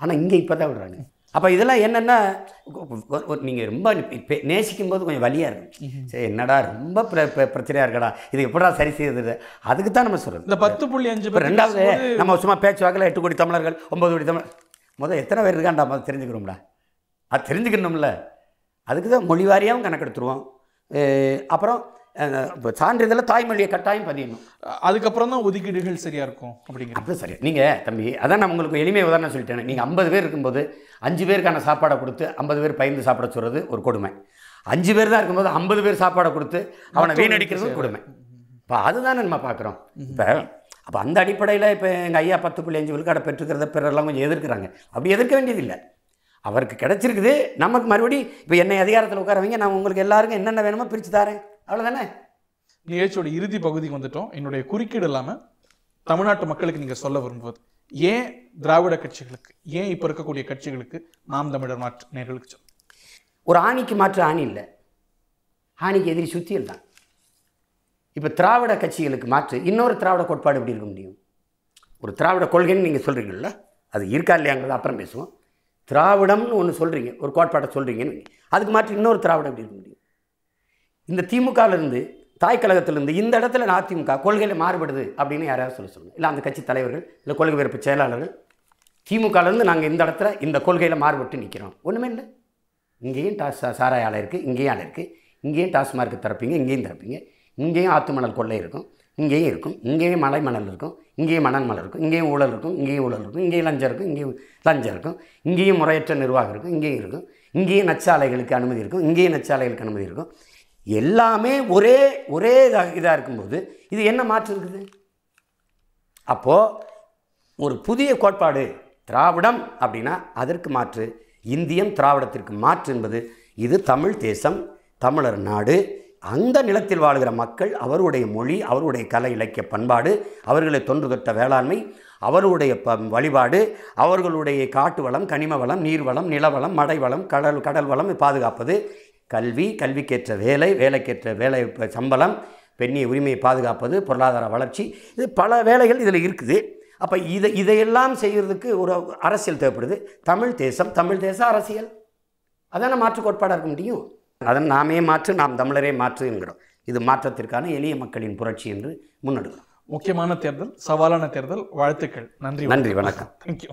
B: ஆனால் இங்கே இப்போ தான் விடுறாங்க அப்போ இதெல்லாம் என்னென்னா நீங்கள் ரொம்ப நேசிக்கும் போது கொஞ்சம் வலியாக இருக்கும். சரி என்னடா ரொம்ப பிர பிர- பிரச்சனையாக இருக்கடா. இது எப்படா சரி செய்யுது அதுக்கு தான் நம்ம சொல்கிறது
A: இந்த பத்து புள்ளி அஞ்சு
B: இப்போ ரெண்டாவது நம்ம சும்மா பேச்சு வாக்கில் எட்டு கோடி தமிழர்கள் ஒன்பது கோடி தமிழ் முதல் எத்தனை பேர் இருக்காண்டா முதல் தெரிஞ்சுக்கணும்டா? அது தெரிஞ்சுக்கணும்ல. அதுக்கு தான் மொழி வாரியாகவும் கணக்கெடுத்துருவோம். அப்புறம் இப்போ சான்றிதழில் தாய்மொழியை கட்டாயம் பதியணும்
A: அதுக்கப்புறம் தான் ஒதுக்கீடுகள் சரியா இருக்கும் அப்படிங்கிற
B: அப்படி சரி. நீங்கள் தம்பி அதான் நான் உங்களுக்கு எளிமை உதாரணம் சொல்லிட்டேன். நீங்கள் ஐம்பது பேர் இருக்கும்போது அஞ்சு பேருக்கான சாப்பாடை கொடுத்து ஐம்பது பேர் பயந்து சாப்பிட சொல்கிறது ஒரு கொடுமை. அஞ்சு பேர் தான் இருக்கும்போது ஐம்பது பேர் சாப்பாடை கொடுத்து அவனை வீணடிக்கிறது கொடுமை. இப்போ அதுதானே நம்ம பார்க்குறோம் இப்போ அப்போ அந்த அடிப்படையில் இப்போ எங்கள் ஐயா பத்து புள்ளி அஞ்சு விழுக்காடை பெற்றுக்கிறத பிறரெல்லாம் கொஞ்சம் எதிர்க்கிறாங்க. அப்படி எதிர்க்க வேண்டியதில்லை. அவருக்கு கிடைச்சிருக்குது. நமக்கு மறுபடி இப்போ என்னை அதிகாரத்தில் உட்கார வைங்க. நான் உங்களுக்கு எல்லாருக்கும் என்னென்ன வேணுமோ பிரித்து தரேன். அவ்வளோதானே
A: நிகழ்ச்சியோட இறுதி பகுதிக்கு வந்துட்டோம். என்னுடைய குறுக்கீடு இல்லாம தமிழ்நாட்டு மக்களுக்கு நீங்க சொல்ல விரும்புவது ஏன் திராவிட கட்சிகளுக்கு ஏன் இப்ப இருக்கக்கூடிய கட்சிகளுக்கு நாம் தமிழர் மாற்று நேர்களுக்கு சொல்லுங்க
B: ஒரு ஆணிக்கு மாற்று ஆணி இல்லை. ஆணிக்கு எதிரி சுத்தியல் தான். இப்போ திராவிட கட்சிகளுக்கு மாற்று இன்னொரு திராவிட கோட்பாடு எப்படி இருக்க முடியும்? ஒரு திராவிட கொள்கைன்னு நீங்கள் சொல்கிறீங்கல்ல அது இருக்கா இல்லையாங்கிறது அப்புறம் பேசுவோம். திராவிடம்னு ஒன்று சொல்கிறீங்க ஒரு கோட்பாட்டை சொல்கிறீங்கன்னு. அதுக்கு மாற்று இன்னொரு திராவிடம் எப்படி இருக்க முடியும்? இந்த திமுகவிலிருந்து தாய் கழகத்திலிருந்து இந்த இடத்துல நான் அதிமுக கொள்கையில் மாறுபடுது அப்படின்னு யாராவது சொல்ல சொல்லுங்கள் இல்லை அந்த கட்சி தலைவர்கள் இல்லை கொள்கை பிறப்பு செயலாளர்கள் திமுகலேருந்து நாங்கள் இந்த இடத்துல இந்த கொள்கையில் மாறுபட்டு நிற்கிறோம் ஒன்றுமே இல்லை. இங்கேயும் டாஸ் சாராய ஆலை இருக்குது இங்கேயும் ஆலை இருக்குது இங்கேயும் டாஸ்மார்க் திறப்பீங்க இங்கேயும் திறப்பீங்க. இங்கேயும் ஆத்து மணல் கொள்ளை இருக்கும் இங்கேயும் இருக்கும். இங்கேயும் மலை மணல் இருக்கும் இங்கேயும் மணல் மணல் இருக்கும் இங்கேயும் ஊழல் இருக்கும் இங்கேயும் ஊழல் இருக்கும் இங்கேயும் லஞ்சம் இருக்கும் இங்கேயும் லஞ்சம் இருக்கும். இங்கேயும் முறையற்ற நிர்வாகம் இருக்கும் இங்கேயும் இருக்கும். இங்கேயும் நச்சாலைகளுக்கு அனுமதி இருக்கும் இங்கேயும் நச்சாலைகளுக்கு அனுமதி இருக்கும். எல்லாமே ஒரே ஒரே இதாக இதாக இருக்கும்போது இது என்ன மாற்று இருக்குது? அப்போது ஒரு புதிய கோட்பாடு திராவிடம் அப்படின்னா அதற்கு மாற்று. இந்தியம் திராவிடத்திற்கு மாற்று என்பது இது தமிழ் தேசம் தமிழர் நாடு அந்த நிலத்தில் வாழ்கிற மக்கள் அவருடைய மொழி அவருடைய கலை இலக்கிய பண்பாடு அவர்களை தொன்று தொட்ட வேளாண்மை அவருடைய ப வழிபாடு அவர்களுடைய காட்டு வளம் கனிம வளம் நீர் வளம் நிலவளம் மடை வளம் கடல் கடல் வளம் பாதுகாப்பது கல்வி கல்விக்கேற்ற வேலை வேலைக்கேற்ற வேலை சம்பளம் பெண்ணிய உரிமையை பாதுகாப்பது பொருளாதார வளர்ச்சி இது பல வேலைகள் இதில் இருக்குது. அப்போ இதை இதையெல்லாம் செய்கிறதுக்கு ஒரு அரசியல் தேவைப்படுது. தமிழ் தேசம் தமிழ் தேச அரசியல். அதான மாற்று கோட்பாடாக இருக்க முடியும்? அதன் நாமே மாற்று நாம் தமிழரே மாற்று என்கிறோம். இது மாற்றத்திற்கான எளிய மக்களின் புரட்சி என்று முன்னெடுக்கிறோம்.
A: முக்கியமான தேர்தல் சவாலான தேர்தல் வாழ்த்துக்கள். நன்றி
B: நன்றி வணக்கம்.
A: தேங்க்யூ